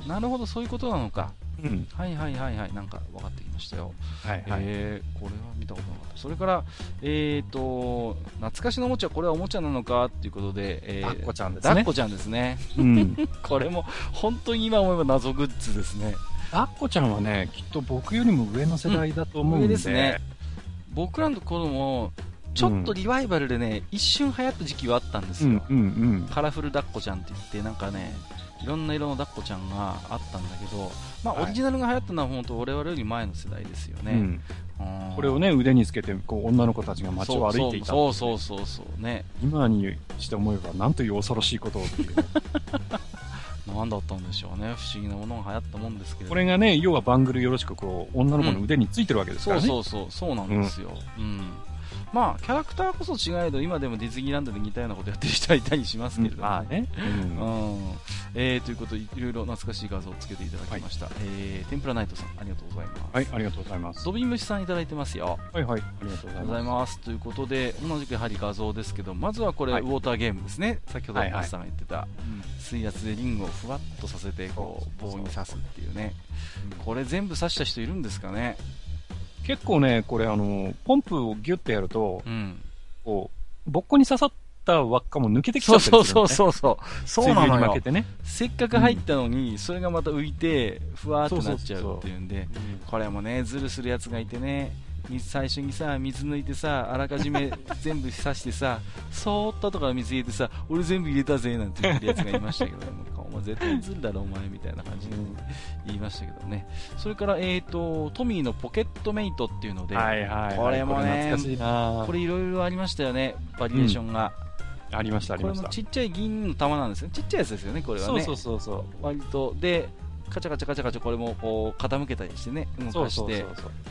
なるほど、そういうことなのか。うん、はいはいはいはい、なんか分かってきましたよ。はいはい、えー、これは見たことなかった。それから、えーと、懐かしのおもちゃ、これはおもちゃなのかっていうことで、えー、ダッコちゃんですね。ダッコちゃんですね。うん、<laughs> これも、本当に今思えば謎グッズですね。ダッコちゃんはね、きっと僕よりも上の世代だと思うんで、うん、上ですね。僕らの頃も、ちょっとリバイバルでね、一瞬流行った時期はあったんですよ。うんうんうん、カラフルダッコちゃんって言って、なんかね、いろんな色の抱っこちゃんがあったんだけど、まあ、オリジナルが流行ったのは本当我々より前の世代ですよね。うんこれをね、腕につけて、こう、女の子たちが街を歩いていたそうそうそうそうね。今にして思えば、なんという恐ろしいことをっていう。<laughs> 何だったんでしょうね。不思議なものが流行ったもんですけど。これがね、要はバングルよろしく、こう、女の子の腕についてるわけですからね。そうそうそう、そうなんですよ。うん、うんまあ、キャラクターこそ違えど、今でもディズニーランドで似たようなことやってる人はいたりしますけれども、まあね。うん。えー、ということで、いろいろ懐かしい画像をつけていただきました。はい、えー、天ぷらナイトさん、ありがとうございます。はい、ありがとうございます。ドビンムシさんいただいてますよ。はいはい、ありがとうございます。ということで、同じくやはり画像ですけど、まずはこれ、はい、ウォーターゲームですね。先ほどマスさんが言ってた、水圧でリングをふわっとさせて、こう、棒に刺すっていうね。これ全部刺した人いるんですかね？結構ね、これあの、ポンプをギュッてやると、うん、こう、ぼっこに刺さった輪っかも抜けてきちゃったりする、ね、そうそうそうそう。そうなのよ。負けてね。せっかく入ったのに、それがまた浮いて、ふわーっとなっちゃうっていうんで、これもね、ズルするやつがいてね、最初にさ水抜いてさあらかじめ <laughs> 全部刺してさそーっととか水入れてさ俺全部入れたぜなんて言ってるやつがいましたけど、ね、お前絶対ずるだろお前みたいな感じで、言いましたけどね。それから、えーと、トミーのポケットメイトっていうので、はいはい、これもねこれいろいろありましたよねバリエーションが。うん、ありましたありました。これもちっちゃい銀の玉なんですね。ちっちゃいやつですよねこれはね。そうそうそう。割と。でカチャカチャカチャカチャこれもこう傾けたりしてね動かして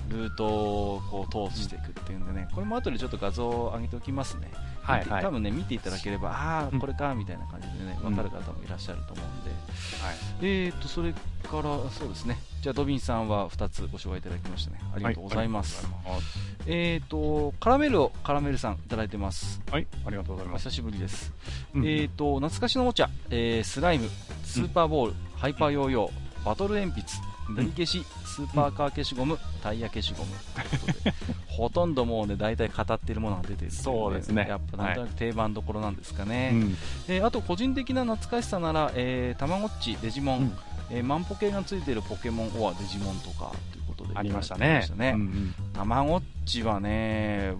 ルートをこう通していくっていうんでねこれも後でちょっと画像を上げておきますね。はい、はい、多分ね見ていただければああこれかみたいな感じでね分かる方もいらっしゃると思うんで、はい、えーとそれからそうですね。じゃあ、ドビンさんは2つご紹介いただきましたね。ありがとうございます。はいえっ、と、カラメルをカラメルさんいただいてます。はい、ありがとうございおます。久しぶりです。うん。えっ、と、懐かしのおもちゃ、えースライム、スーパーボール、ハイパーヨーヨー、バトル鉛筆、塗り消し、スーパーカー消しゴム、タイヤ消しゴム。ということで、ほとんどもうね、大体語っているものが出てるそうですね。やっぱなんとなく定番どころなんですかね。うん。えーあと個人的な懐かしさなら、えー、たまごっち、デジモン、うん。えーマンポケがついているポケモンオアデジモンとかということでありましたね。たまごっちはね、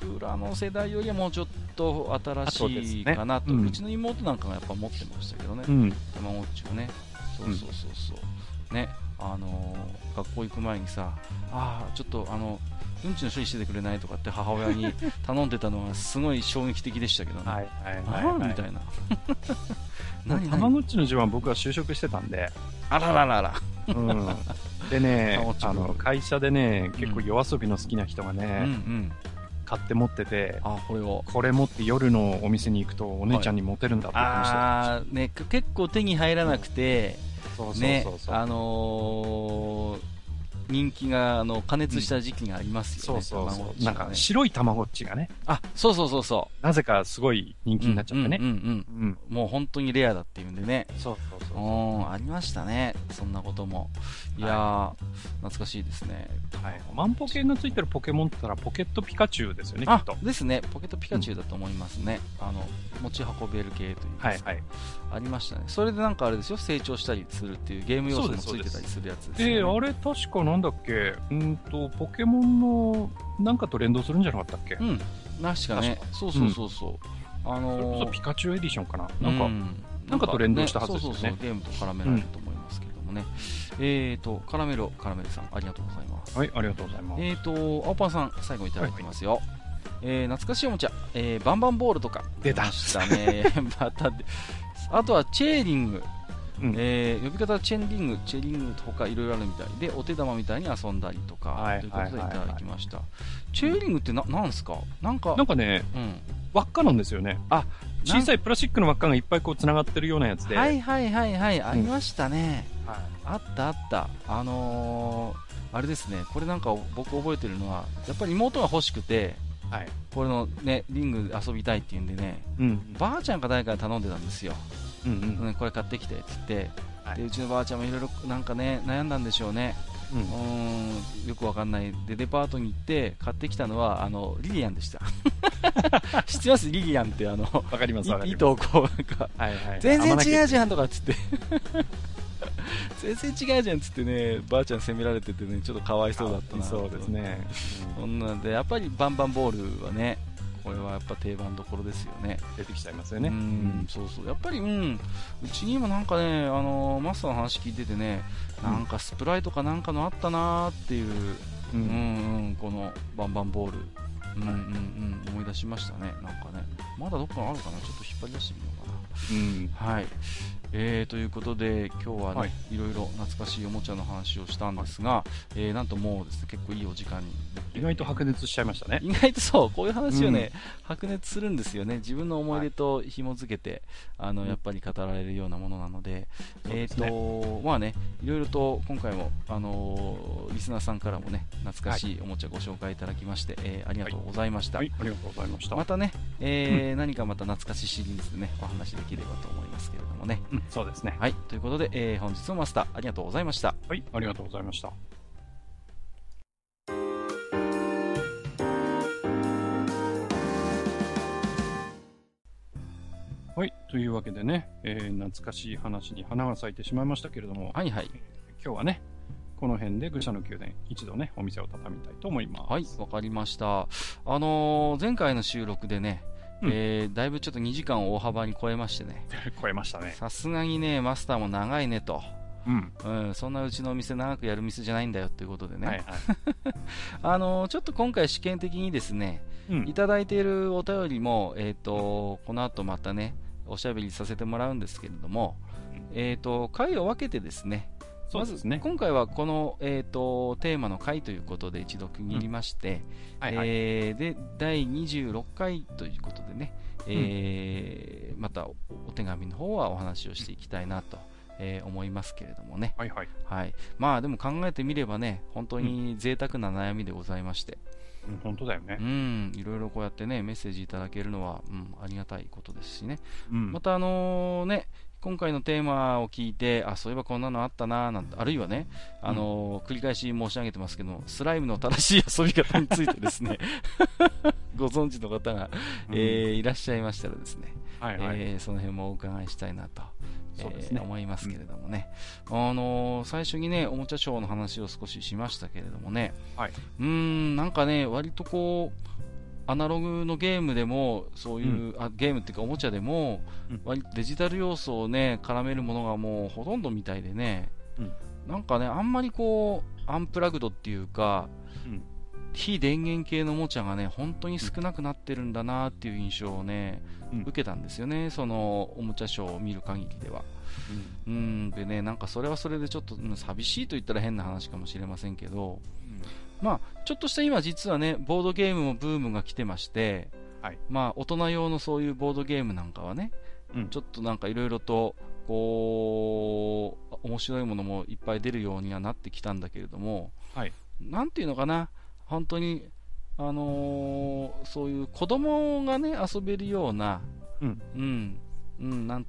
僕らの世代よりはもうちょっと新しいかなと、後ですね。うんうちの妹なんかがやっぱ持ってましたけどね、うん。たまごっちをね、そうそうそうそう、ね、あのー学校行く前にさ、ああ、ちょっとあの、うんちの処理しててくれない？とかって母親に頼んでたのはすごい衝撃的でしたけどね。はいはいあはいはいーみたいな。<laughs> 何たまごっちの自慢僕は就職してたんで、あらららら。うん、でね <laughs> あの会社でね結構夜遊びの好きな人がね、うんうん。買って持っててあ、これを。これ持って夜のお店に行くとお姉ちゃんにモテるんだって言ってましたよ、あーね、く結構手に入らなくて、そうそうねそうそう、あのー人気があの加熱した時期がありますよね。そうそうそう、なんか白いたまごっちがねあ、そうそうそうそなぜかすごい人う。気になっちゃってねうんうんうんうん、うん。もう本当にレアだっていうんでね。そうそううそん、ありましたね。そんなことも。いやー、懐かしいですね。う、はい、マンポケがついてるポケモンって言ったらポケットピカチュウですよねきあっと、ですね。ポケットピカチュウだと思いますね。あの、持ち運べる系というかはいはいありましたね。それでなんかあれですよ、成長したりするっていうゲーム要素もついてたりするやつですよね。えー、あれ確かなんだっけ？うんとポケモンのなんかと連動するんじゃなかったっけ、うん。確かね。そうそうそうそう。あそれのーこそピカチュウエディションかな？なんか、うんなんかと連動したはずですよねそうそうそう、ゲームと絡められると思いますけれどもね。えーと、カラメロ、カラメルさん、ありがとうございます。はいありがとうございます、えーと、青パンさん、最後いただいてますよ。えー懐かしいおもちゃ、えーバンバンボールとか。出た。ましたね。<laughs> またで、あとはチェーリング、うん。えー呼び方はチェンリング、チェリングとかいろいろあるみたい。で、お手玉みたいに遊んだりとか、はいということでい。はいはいはいただきました。チェーリングってな、なんすか？なんか、なんかねうん。輪っかなんですよね。あ、小さいプラスチックの輪っかがいっぱいこう繋がってるようなやつで、はいはいはいはい、ありましたね。はい。あったあった。あのー、あれですね、これなんか僕覚えてるのは、やっぱり妹が欲しくて、はい。これのね、リングで遊びたいっていうんでね、うん。ばあちゃんか誰かに頼んでたんですよ。うんうん。うん、これ買ってきてって言って、はい。でうちのばあちゃんもいろいろなんかね、悩んだんでしょうね。うん。うーん、よくわかんない。で、デパートに行って買ってきたのは、あの、リリアンでした。<laughs> 知ってます？リリアンってあの、わかりますわかります。い糸をこう、なんか、はいはい全然違ううじゃんとかっつって <laughs> 全然違うじゃんっつってねばあちゃん責められててねちょっとかわいそうだったな。そうですね、そんなんでやっぱりバンバンボールはねこれはやっぱ定番どころですよね。出てきちゃいますようねん。そうそう。やっぱりうん。うちにもなんかねあのマスターの話聞いててねなんかスプライとかなんかのあったなーっていうううんんうんこのバンバンボール。うんうんうん思い出しましたね。なんかね。まだどっかあるかな。ちょっと引っ張り出してみようかな。うん。はい、えー、ということで今日はね、はい。い、ろいろ懐かしいおもちゃの話をしたんですが、えーなんともうですね結構いいお時間に。意外と白熱しちゃいましたね。意外とそうこういう話をね、白熱するんですよね。自分の思い出と紐付けて、あのうんやっぱり語られるようなものなので、えっ、そうですね。とまあねいろいろと今回もあのーリスナーさんからもね懐かしいおもちゃご紹介いただきまして、えーありがとうございました、はい。ありがとうございました、またね、えー何かまた懐かしいシリーズでねお話できればと思いますけれどもね。うん、そうですね。はい、ということで、えー本日もマスターありがとうございました。はい。ありがとうございました。はい。というわけでね、えー懐かしい話に花が咲いてしまいましたけれども、はいはい。今日はねこの辺で愚者の宮殿一度ねお店を畳みたいと思います。はい、わかりました。あのー前回の収録でね、うん。えーだいぶちょっと2時間を大幅に超えましてね、<laughs> 超えましたね。さすがにね、マスターも長いねと。うん。うん、そんなうちのお店長くやる店じゃないんだよということでね、はいはい。<laughs> あのーちょっと今回試験的にですね、うん。いただいているお便りも、えっ、と、この後またね、おしゃべりさせてもらうんですけれども、えっ、と、回を分けてですね、そうですねまず今回はこの、えー、とテーマの回ということで一度区切りまして、はいはいえーで第26回ということでね、えーまたおお手紙の方はお話をしていきたいなとえー、思いますけれどもね。はいはい。はい。まあでも考えてみればね、本当に贅沢な悩みでございまして。うん、本当だよね。うん、いろいろこうやってね、メッセージいただけるのは、うん、ありがたいことですしね。うん、またあのー、ね、今回のテーマを聞いて、あ、そういえばこんなのあったななんて、あるいはね、あのー、繰り返し申し上げてますけど、スライムの正しい遊び方についてですね、<laughs> ご存知の方が、えー、いらっしゃいましたらですね、はいはい、えー、その辺もお伺いしたいなと。そうですね、えー、思いますけれどもね、うん、あのー、最初にね、おもちゃショーの話を少ししましたけれどもね、はい、うん、なんかね、割とこう、アナログのゲームでも、そういう、うん、あゲームっていうかおもちゃでも、割デジタル要素をね、絡めるものがもうほとんどみたいでね、うん、なんかね、あんまりこう、アンプラグドっていうか、うん、非電源系のおもちゃがね、本当に少なくなってるんだなっていう印象をね、受けたんですよね、そのおもちゃショーを見る限りでは。うん、でね、なんかそれはそれでちょっと、寂しいと言ったら変な話かもしれませんけど、まあ、ちょっとした今実はね、ボードゲームもブームが来てまして、はい、まあ、大人用のそういうボードゲームなんかはね、うん、ちょっとなんかいろいろと、こう、面白いものもいっぱい出るようにはなってきたんだけれども、はい、なんていうのかな、本当に、あのー、そういう子供がね、遊べるような、うん、うん、うん、なん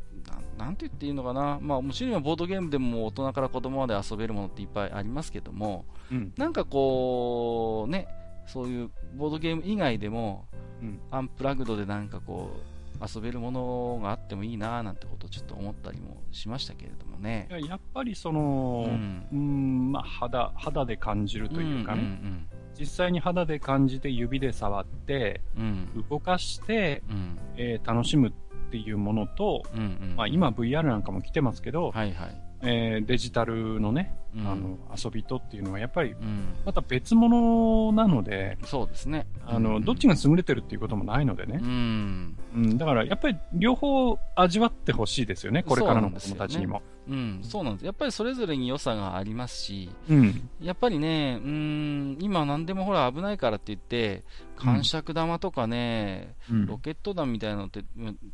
なんて言っていいのかな、まあ、もちろんボードゲームでも大人から子供まで遊べるものっていっぱいありますけども、うん、なんかこう、ね、そういうボードゲーム以外でも、うん、アンプラグドでなんかこう、遊べるものがあってもいいななんてことをちょっと思ったりもしましたけれどもね。やっぱりその、うん、うんまあ、肌、肌で感じるというかね、うんうんうん実際に肌で感じて指で触って、うん、動かして、うん、えー、楽しむっていうものと、うんうん。まあ、今 VR なんかも来てますけど、はいはい。えー、デジタルのね、うん、あの遊びとっていうのはやっぱりまた別物なので、うん、そうですね、あの、うん、どっちが優れてるっていうこともないのでね、うん。うん、だからやっぱり両方味わってほしいですよね、これからの子供たちにも。うん、そうなんです。やっぱりそれぞれに良さがありますし、うん、やっぱりね、うん、今何でもほら危ないからって言って、感触玉とかね、うん、ロケット弾みたいなのって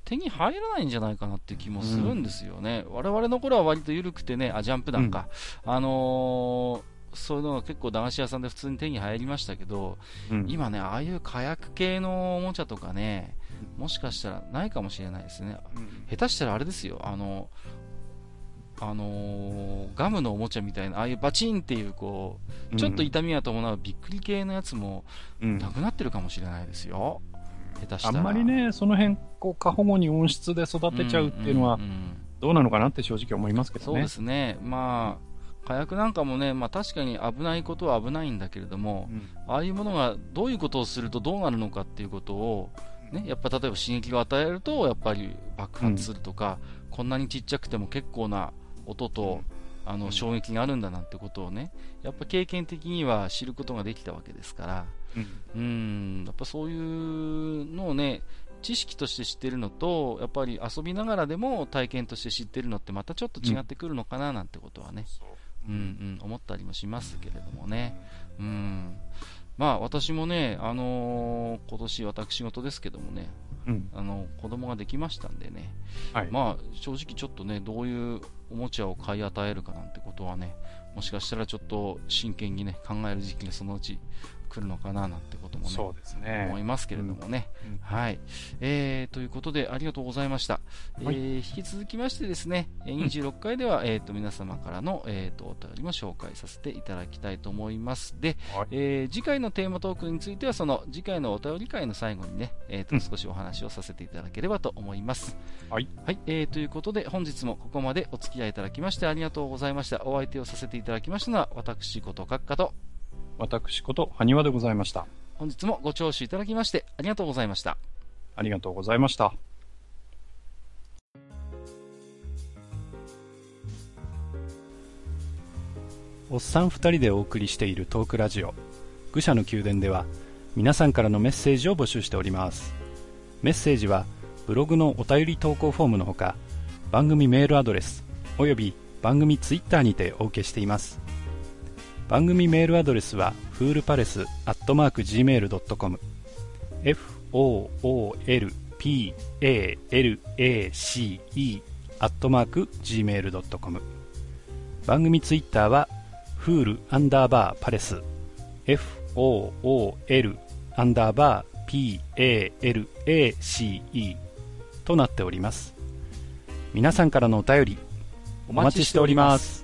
手に入らないんじゃないかなっていう気もするんですよね。うん、我々の頃は割と緩くてね、あ、ジャンプ弾か。うん、あのーそういうのが結構駄菓子屋さんで普通に手に入りましたけど、うん、今ね、ああいう火薬系のおもちゃとかね、もしかしたらないかもしれないですね。うん、下手したらあれですよ、あの、あのー、ガムのおもちゃみたいな、ああいうバチンっていう、こう、ちょっと痛みが伴うびっくり系のやつも、なくなってるかもしれないですよ。下手したら。あんまりね、その辺、こう、過保護に温室で育てちゃうっていうのは、どうなのかなって正直思いますけどね。そうですね。まあ、火薬なんかもね、まあ確かに危ないことは危ないんだけれども、うん、ああいうものがどういうことをするとどうなるのかっていうことを、ね、やっぱ例えば刺激を与えると、やっぱり爆発するとか、うん、こんなにちっちゃくても結構な音と、あの衝撃があるんだなんてことをね、やっぱ経験的には知ることができたわけですから、うん、うんやっぱそういうのをね、知識として知ってるのと、やっぱり遊びながらでも体験として知ってるのってまたちょっと違ってくるのかななんてことはね、うん、うん、思ったりもしますけれどもね。うん。まあ私もね、あのー、今年私事ですけどもね、うん、あの子供ができましたんでね、はい、まあ正直ちょっとね、どういうおもちゃを買い与えるかなんてことはね、もしかしたらちょっと真剣にね、考える時期がそのうち来るのかななんてこともね、そうですね思いますけれどもね。うんうん、はい、えー。ということで、ありがとうございました。はい、えー、引き続きましてですね、26回では、えっ、ー、と、皆様からの、えっ、ー、と、お便りも紹介させていただきたいと思います。で、はい、えー、次回のテーマトークについては、その次回のお便り会の最後にね、えっ、と、少しお話をさせていただければと思います。はい。はい、えー、ということで、本日もここまでお付き合いいただきましてありがとうございました。お相手をさせていただきましたのは、私こと閣下と、私こと埴輪でございました。本日もご聴取いただきましてありがとうございました。ありがとうございました。おっさん二人でお送りしているトークラジオ愚者の宮殿では皆さんからのメッセージを募集しておりますメッセージはブログのお便り投稿フォームのほか番組メールアドレスおよび番組ツイッターにてお受けしています番組メールアドレスはフールパレスアットマーク Gmail.com foolpalace アットマーク Gmail.com 番組ツイッターはフールアンダーバーパレス。FOOL アンダーバー PALACE となっております。皆さんからのお便りお待ちしております。